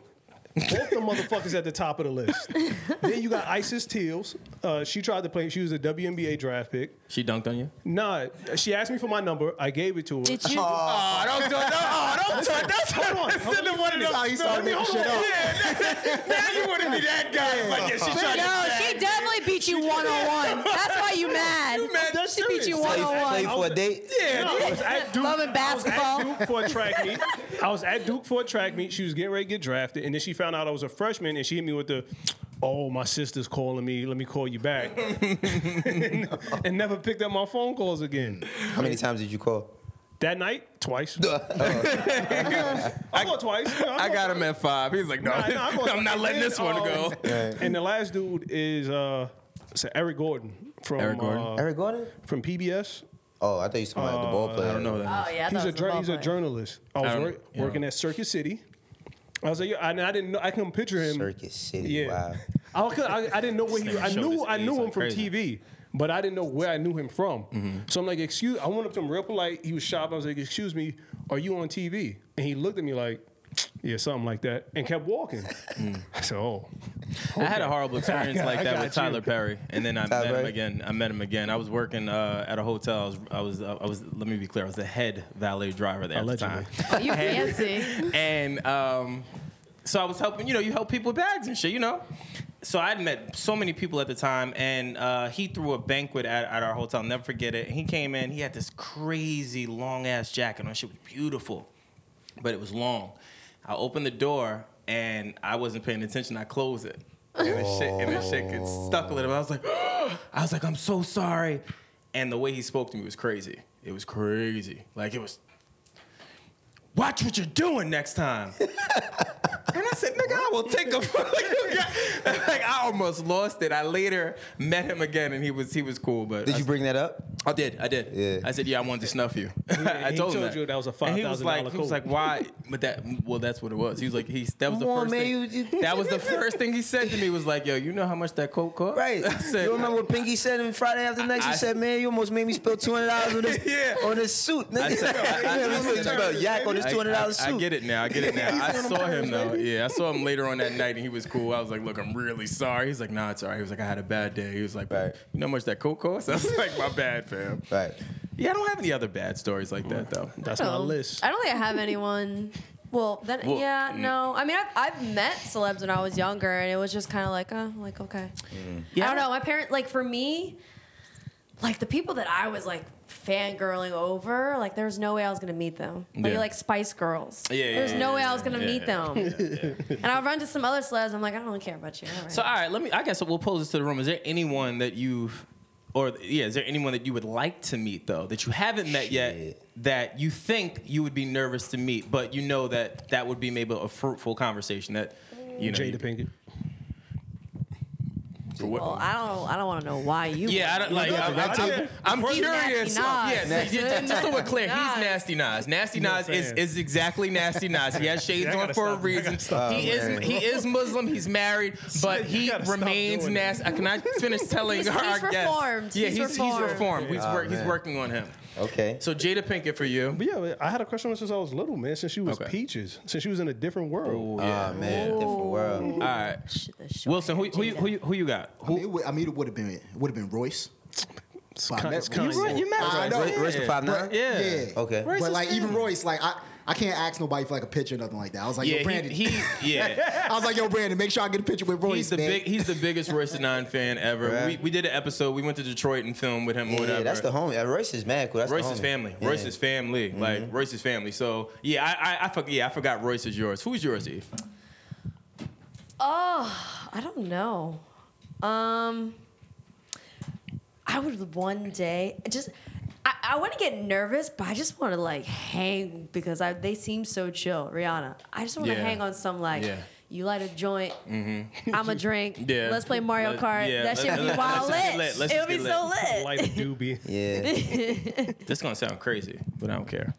Both the motherfuckers at the top of the list. [laughs] then you got Iciss Tillis. Uh, she tried to play. She was a WNBA draft pick. She dunked on you. Nah, she asked me for my number. I gave it to her. Did you? Oh, oh. don't do it. Oh, don't talk. That's Hold on. Send him one of That's how he started making shit up. Now you want to be that guy. Like, yeah, she tried to no, she definitely beat you one on one. That's why you mad. [laughs] You mad? That's She beat you one Play, on play one. for a date. Yeah, No, I was at Duke. Loving I was at Duke for a track meet. I was at Duke for a track meet. She was getting ready to get drafted, and then she found out I was a freshman, and she hit me with the, "Oh, my sister's calling me. Let me call you back," and, [laughs] [laughs] and never picked up my phone calls again. How many times did you call? That night, twice. [laughs] I go twice. Yeah, I go got twice. him at five. He's like, no, Nah, nah, I go- I'm not letting this one then, go. um, And the last dude is uh, it's Eric Gordon from Eric Gordon? Uh, Eric Gordon? from PBS. Oh, I thought you were talking about the ball player. I don't know that. Oh yeah, I He's thought a it was he's a journalist. I was don't- work, yeah. working at Circuit City. I was like, yeah, and I didn't know. I couldn't picture him. Circuit City. Yeah, Wow. [laughs] I, could, I, I didn't know where he. This I knew I knew him from. TV, but I didn't know where I knew him from. Mm-hmm. So I'm like, excuse. I went up to him real polite. He was shocked. I was like, excuse me, are you on TV? And he looked at me like, yeah, something like that, and kept walking. Mm. I said, oh, I had a horrible experience [laughs] I like that with you. Tyler Perry, and then I Tyler met him again. I met him again. I was working uh, at a hotel. I was, I was, uh, I was. Let me be clear. I was the head valet driver there Allegedly. at the time. Oh, you [laughs] fancy. and um, so I was helping. You know, you help people with bags and shit. You know. So I'd met so many people at the time, and uh, he threw a banquet at, at our hotel. I'll never forget it. He came in. He had this crazy long ass jacket on. Shit was beautiful, but it was long. I opened the door and I wasn't paying attention. I closed it, and the shit and the shit gets stuck a little. bit. I was like, [gasps] I was like, I'm so sorry. And the way he spoke to me was crazy. It was crazy. Like it was watch what you're doing next time. [laughs] and I said, nigga, I will take a [laughs] [laughs] like I almost lost it. I later met him again and he was he was cool, but Did I, you bring that up? I did, I did. Yeah. I said, yeah, I wanted to snuff you. I he told him that. you that was a And he was $5,000 like, he was like, why? But that, well, that's what it was. He was like, he that was the Come first man, thing. you- you- that was the first thing he said to me. Was like, yo, you know how much that coat cost? Right. I said, you remember what Pinky said to me Friday after next? He I- said, "Man, you almost made me spill two hundred dollars on this Yeah. on this suit." Nigga. I said- I- I- Yeah, we I supposed to said- spell yak on this I- two hundred I, dollars I get it now. I get it [laughs] now. I saw him though. Yeah, I saw him later on that night, and he was cool. I was like, "Look, I'm really sorry." He's like, "Nah, it's alright." He was like, "I had a bad day." He was like, Right. "You know how much that coat cost?" [laughs] I was like, "My bad, fam." Right. Yeah, I don't have any other bad stories like that though. that's my list. I don't think I have anyone. Well, then Well, yeah, mm. no. I mean, I've, I've met celebs when I was younger, and it was just kind of like, oh, like okay. Yeah. I don't know. My parents, like for me, like the people that I was like fangirling over, like there was no way I was gonna meet them. Like Yeah. like Spice Girls. Yeah, yeah, There's yeah, no way yeah, I was gonna yeah, meet yeah, them. And I'll run to some other celebs. I'm like, I don't really care about you. All right. So all right, let me. I guess we'll pose this to the room. Is there anyone that you've, or yeah, is there anyone that you would like to meet though that you haven't met yet Shit. that you think you would be nervous to meet, but you know that that would be maybe a fruitful conversation that you know. you- Jada Pinkett. For what- well, I don't. I don't want to know why you. Yeah, I don't like. I'm, I'm, I'm, I'm curious. Nasty Yeah, Nas. just, [laughs] just so we're clear, he's nasty Nas. Nasty No Nas is, is exactly nasty Nas. He has [laughs] shades I on for a stop. I reason. stop. He Oh, is he is Muslim. He's married, [laughs] but he remains nasty. I cannot finish telling He's- our he's guests? reformed. Yeah, He's he's, he's reformed. reformed. He's, Oh, work, he's man. working on him. Okay. So Jada Pinkett for you. But yeah, I had a question since I was little, man. Since she was Okay. peaches, since she was in a different world. Oh, yeah. Ah man, different world. All right, Sh- Wilson, who, who, you- who, who you got? I mean, it would, I mean, it would have been it would have been Royce. But I kind- met it's kind Royce. of- You, you met I Royce. know. Royce, Royce the five nine. Yeah. Yeah. Okay. Royce but like even. Royce, like I, I can't ask nobody for like a picture or nothing like that. I was like, yo, Brandon. he, he yeah. [laughs] I was like, yo, Brandon, make sure I get a picture with Royce, He's the man. big. He's the biggest [laughs] Royce the Nine fan ever. Right. We, we did an episode. We went to Detroit and filmed with him. or Yeah, whatever. that's the homie. Uh, Royce is mad cool. That's the Royce's homie. family. Yeah. Royce's family. Like Royce's family. So yeah, I I, I forgot. Yeah, I forgot Royce is yours. Who's yours, Eve? Oh, I don't know. Um, I would one day just. I, I want to get nervous, but I just want to like hang because I, they seem so chill. Rihanna, I just want to Yeah. hang on some like Yeah. you light a joint, mm-hmm. I'm a drink. [laughs] Yeah. Let's play Mario Let- Kart. yeah, that should be let- wild let's just lit. get lit. Let's It'll be get so lit. Light lit. a doobie. [laughs] [laughs] Yeah. This is gonna sound crazy, but I don't care.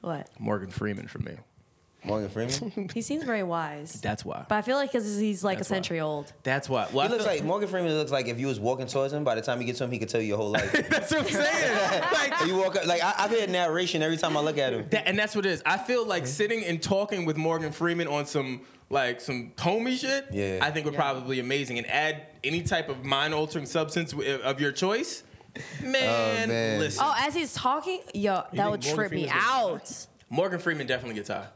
what? Morgan Freeman for me. Morgan Freeman. [laughs] He seems very wise, That's why. but I feel like because he's like That's a why. century old. That's why. Well, He I looks feel- like Morgan Freeman looks like if you was walking towards him. By the time you get to him, he could tell you your whole life. [laughs] That's what I'm saying. [laughs] like, you walk up, like I, I hear narration every time I look at him. That, and that's what it is. I feel like mm-hmm. sitting and talking with Morgan Freeman on some like some homie shit. Yeah. I think would Yeah. probably be amazing. And add any type of mind altering substance of your choice. Oh, man, man. listen. Oh, as he's talking, yo, that would Morgan trip me Freeman's gonna- out. Morgan Freeman definitely gets high.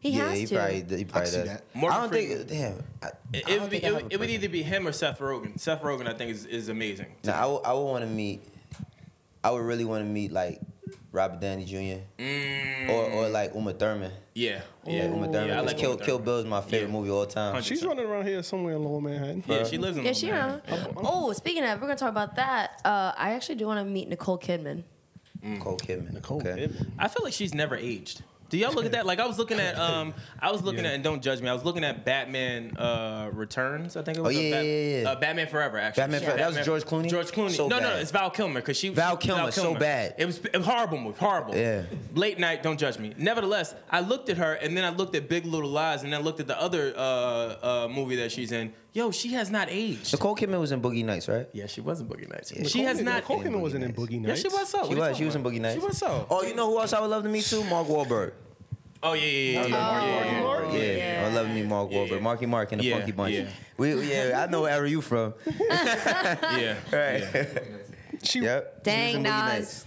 He yeah, has he to. probably, he I probably can see does. that. Morgan I don't Freeman. think. Damn. I, It, I don't would, be, think I it, have would, a it would either be him or Seth Rogen. Seth Rogen, I think, is, is amazing. Nah, I would, I would want to meet. I would really want to meet like Robert Downey Jr. or or like Uma Thurman. Yeah, Yeah, yeah, Uma Thurman. Yeah, I 'cause like Kill Uma Kill Thurman. Bill is my favorite Yeah. movie of all time. Hundred- She's running around here somewhere in Lower Manhattan. Yeah, she lives in. Yeah, Long she Manhattan. know. Oh, speaking of, we're gonna talk about that. Uh, I actually do want to meet Nicole Kidman. Nicole Kidman. Nicole okay. Kidman. I feel like she's never aged. Do y'all look at that? [laughs] Like I was looking at, um, I was looking Yeah. at, and don't judge me. I was looking at Batman uh, Returns. I think it was. Oh, yeah, Bat- yeah, yeah. Uh, Batman Forever. Actually, Batman Forever. That was George Clooney? George Clooney. So no, no, it's Val Kilmer because she. Val Kilmer, so bad. It was a horrible movie. Horrible. Yeah. Late night. Don't judge me. Nevertheless, I looked at her, and then I looked at Big Little Lies, and then I looked at the other uh, uh, movie that she's in. Yo, she has not aged. Nicole Kidman was in Boogie Nights, right? Yeah, she was in Boogie Nights. Yeah. She Nicole has Kidman- not. Nicole Kidman wasn't in Boogie Nights. Boogie Yeah, Nights. she was so. She What are you was. She was in? Boogie Nights. She was so. Oh, you know who else I would love to meet too? Mark Wahlberg. Oh yeah, yeah, yeah. yeah, oh, yeah, Marky yeah, Mark? yeah, Yeah, yeah. I love me meet Mark Yeah. Wahlberg. Marky Mark and the Yeah, Funky Bunch. yeah. We, yeah, I know where you from. [laughs] yeah. Right. She, Yep. Dang, She was in Boogie Nas. Nights.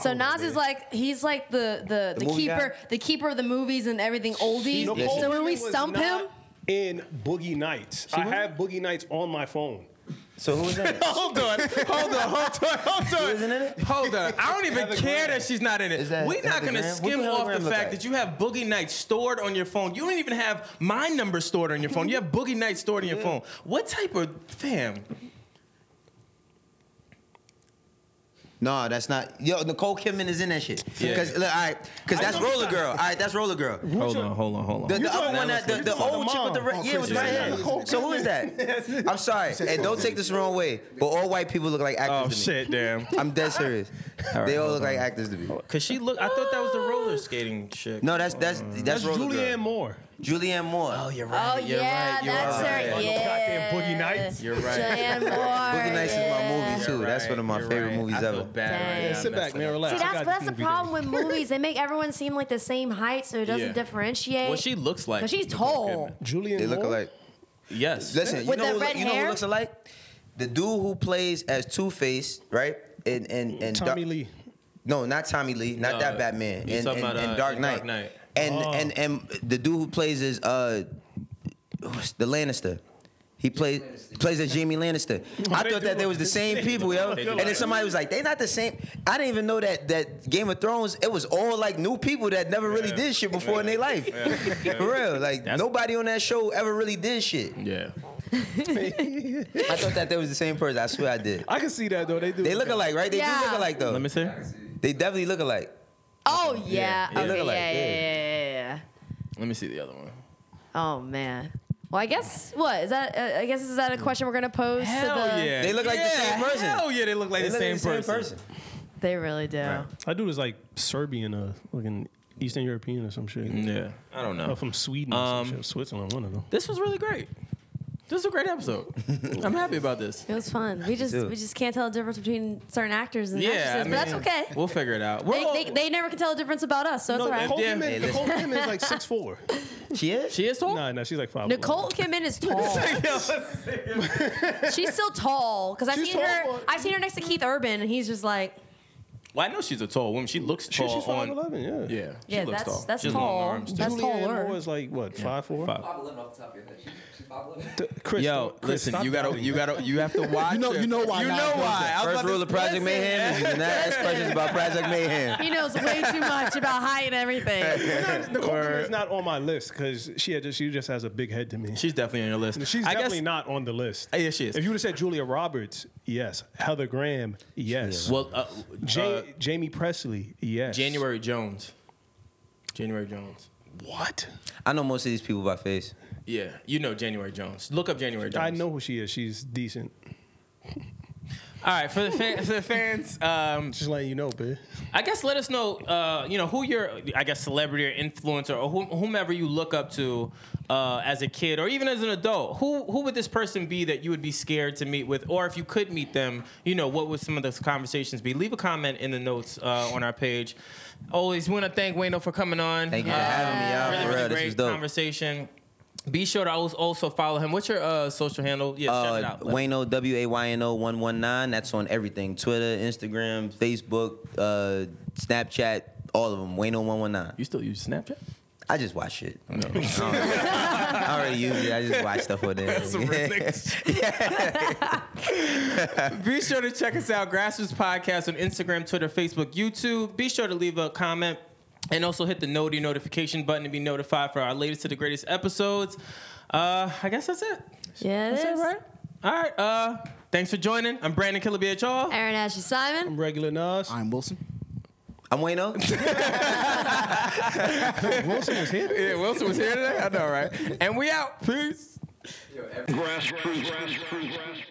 So oh, Nas is like he's like the the, the, movie keeper guy? the keeper of the movies and everything oldies. Nicole so when we Kidman was stump him, not in Boogie Nights, I was? have Boogie Nights on my phone. So who was in it? [laughs] Hold on, hold on, hold on, hold on. isn't in it? Hold on. I don't even Heather care Graham. that she's not in it. Is that We're not Heather gonna Graham? What skim off Graham the look fact like? that you have Boogie Nights stored on your phone. You don't even have my number stored on your phone. You have Boogie Nights stored on your phone. What type of fam? No, that's not. Yo, Nicole Kidman is in that shit. Yeah. Cause look, all right, cause that's Roller. Girl. All right, that's Roller Girl. Hold on, hold on, hold on. The, the other one, that, the, the talking old chick with the red, yeah, with the Chris red hair. So who is that? I'm sorry, and don't take this the wrong way, but all white people look like actors Oh to me. Oh, shit, damn. [laughs] I'm dead serious. right, they all hold look like actors to me. Cause she look. I thought that was the roller skating chick. No, that's that's that's, That's Julianne Moore. Julianne Moore. Oh, you're oh right. you're yeah, right. You're that's right. her. Oh, Yeah, goddamn Boogie Nights. You're right. Julianne [laughs] Moore. Boogie Nights is my movie too. You're That's right, one of my you're favorite right. movies I feel ever. bad right Dang. now. Yeah, sit back, messed man. Relax. See, I that's the problem with movies. They make everyone seem like the same height, so it doesn't Yeah. differentiate. Well, she looks like. But she's tall. Kidman. Julian They look alike. Yes. Listen, you know, who, you know who looks alike? The dude who plays as Two Face, right? And and and Tommy Dark- Lee. No, not Tommy Lee, not No, that Batman. he's In, talking in, about, in uh, Dark Knight. Dark Knight. And Oh. and and the dude who plays is uh the Lannister. He plays plays as Jaime Lannister. [laughs] I they thought that they look was the the same same. people, yo. They And then somebody was like, they not the same. I didn't even know that that Game of Thrones, it was all like new people that never really Yeah. did shit before in their life. Yeah. For real. Like That's- nobody on that show ever really did shit. Yeah. [laughs] I thought that they was the same person. I swear I did. I can see that though. They do. They look alike, right? They Yeah. do look alike though. Let me see. They definitely look alike. Oh yeah. They Okay, look yeah, alike, yeah, yeah. yeah, yeah, yeah. Let me see the other one. Oh man. Well, I guess what is that? Uh, I guess is that a question we're gonna pose Hell to the? yeah. They look like the same person. Hell yeah, they look like They the look same, like person. They really do. That dude is like Serbian, uh, like an Eastern European or some shit. Yeah. I don't Or know. from Sweden or Um, some shit. Switzerland, one of them. This was really great. This is a great episode. [laughs] I'm happy about this. It was fun. We just too. we just can't tell the difference between certain actors and Yeah, actresses, I but that's okay. We'll figure it out. We're They, all- they, they never can tell the difference about us, so it's all right. Nicole Yeah. Kidman, Hey, Nicole [laughs] Kidman is like six four. She is. she is tall. Nah, nah, she's like five. Nicole Kidman is [laughs] tall. She's still tall because I've She's seen her. tall, but- I've seen her next to Keith Urban, and he's just like, Well, I know she's a tall woman. She looks She, she's five on. eleven. Yeah. Yeah, she Yeah, looks that's- tall. that's She has long tall. arms, too. That's Julianne taller. Moore is like what five four. Five. Five eleven off the top of your head. She, she's five eleven. Chris, Yo, Chris, listen, stop you gotta, you gotta, you have to [laughs] watch. You know- you know why You know does why. that. I was First rule of Project. Mayhem is you not ask questions about Project Mayhem. he knows way too much about height and everything. [laughs] [laughs] Nicole is not on my list because she had just she just has a big head to me. She's definitely on your list. She's I definitely guess, not on the list. Yeah, she is. If you would have said Julia Roberts, yes. Heather Graham, yes. Well, uh, Ja- uh, Jaime Pressly, yes. January Jones. January Jones. What? I know most of these people by face. Yeah, you know January Jones. Look up January Jones. I know who she is. She's decent. [laughs] All right, for the fan, for the fans, um, Just letting you know, bitch. I guess let us know, uh, you know, who your, I guess, celebrity or influencer or whom, whomever you look up to uh, as a kid or even as an adult. Who who would this person be that you would be scared to meet with, or if you could meet them, you know, what would some of those conversations be? Leave a comment in the notes uh, on our page. Always want to thank Wayno for coming on. Thank you for having me out. Really, For really real, this great was dope. conversation. Be sure to always also follow him. What's your uh, social handle? Yeah, shout it Uh, out. Let- Wayno W A Y N O one one nine. That's on everything: Twitter, Instagram, Facebook, uh, Snapchat, all of them. Wayno one one nine. You still use Snapchat? I just watch it. I don't, I don't use it. I just watch stuff on there. [laughs] [laughs] Be sure to check us out, Grassroots Podcast on Instagram, Twitter, Facebook, YouTube. Be sure to leave a comment and also hit the noti notification button to be notified for our latest to the greatest episodes. Uh, I guess that's it. Yeah, it That's it, is. right? All right. Uh, thanks for joining. I'm Brandon Killer BHR. Aaron Ashley Simon. I'm regular Nas. I'm Wilson. I'm Wayno. [laughs] [laughs] Wilson was here. Yeah, Wilson was here today. I know, right? And we out. Peace. Yo, every- Grassroots. Grassroots.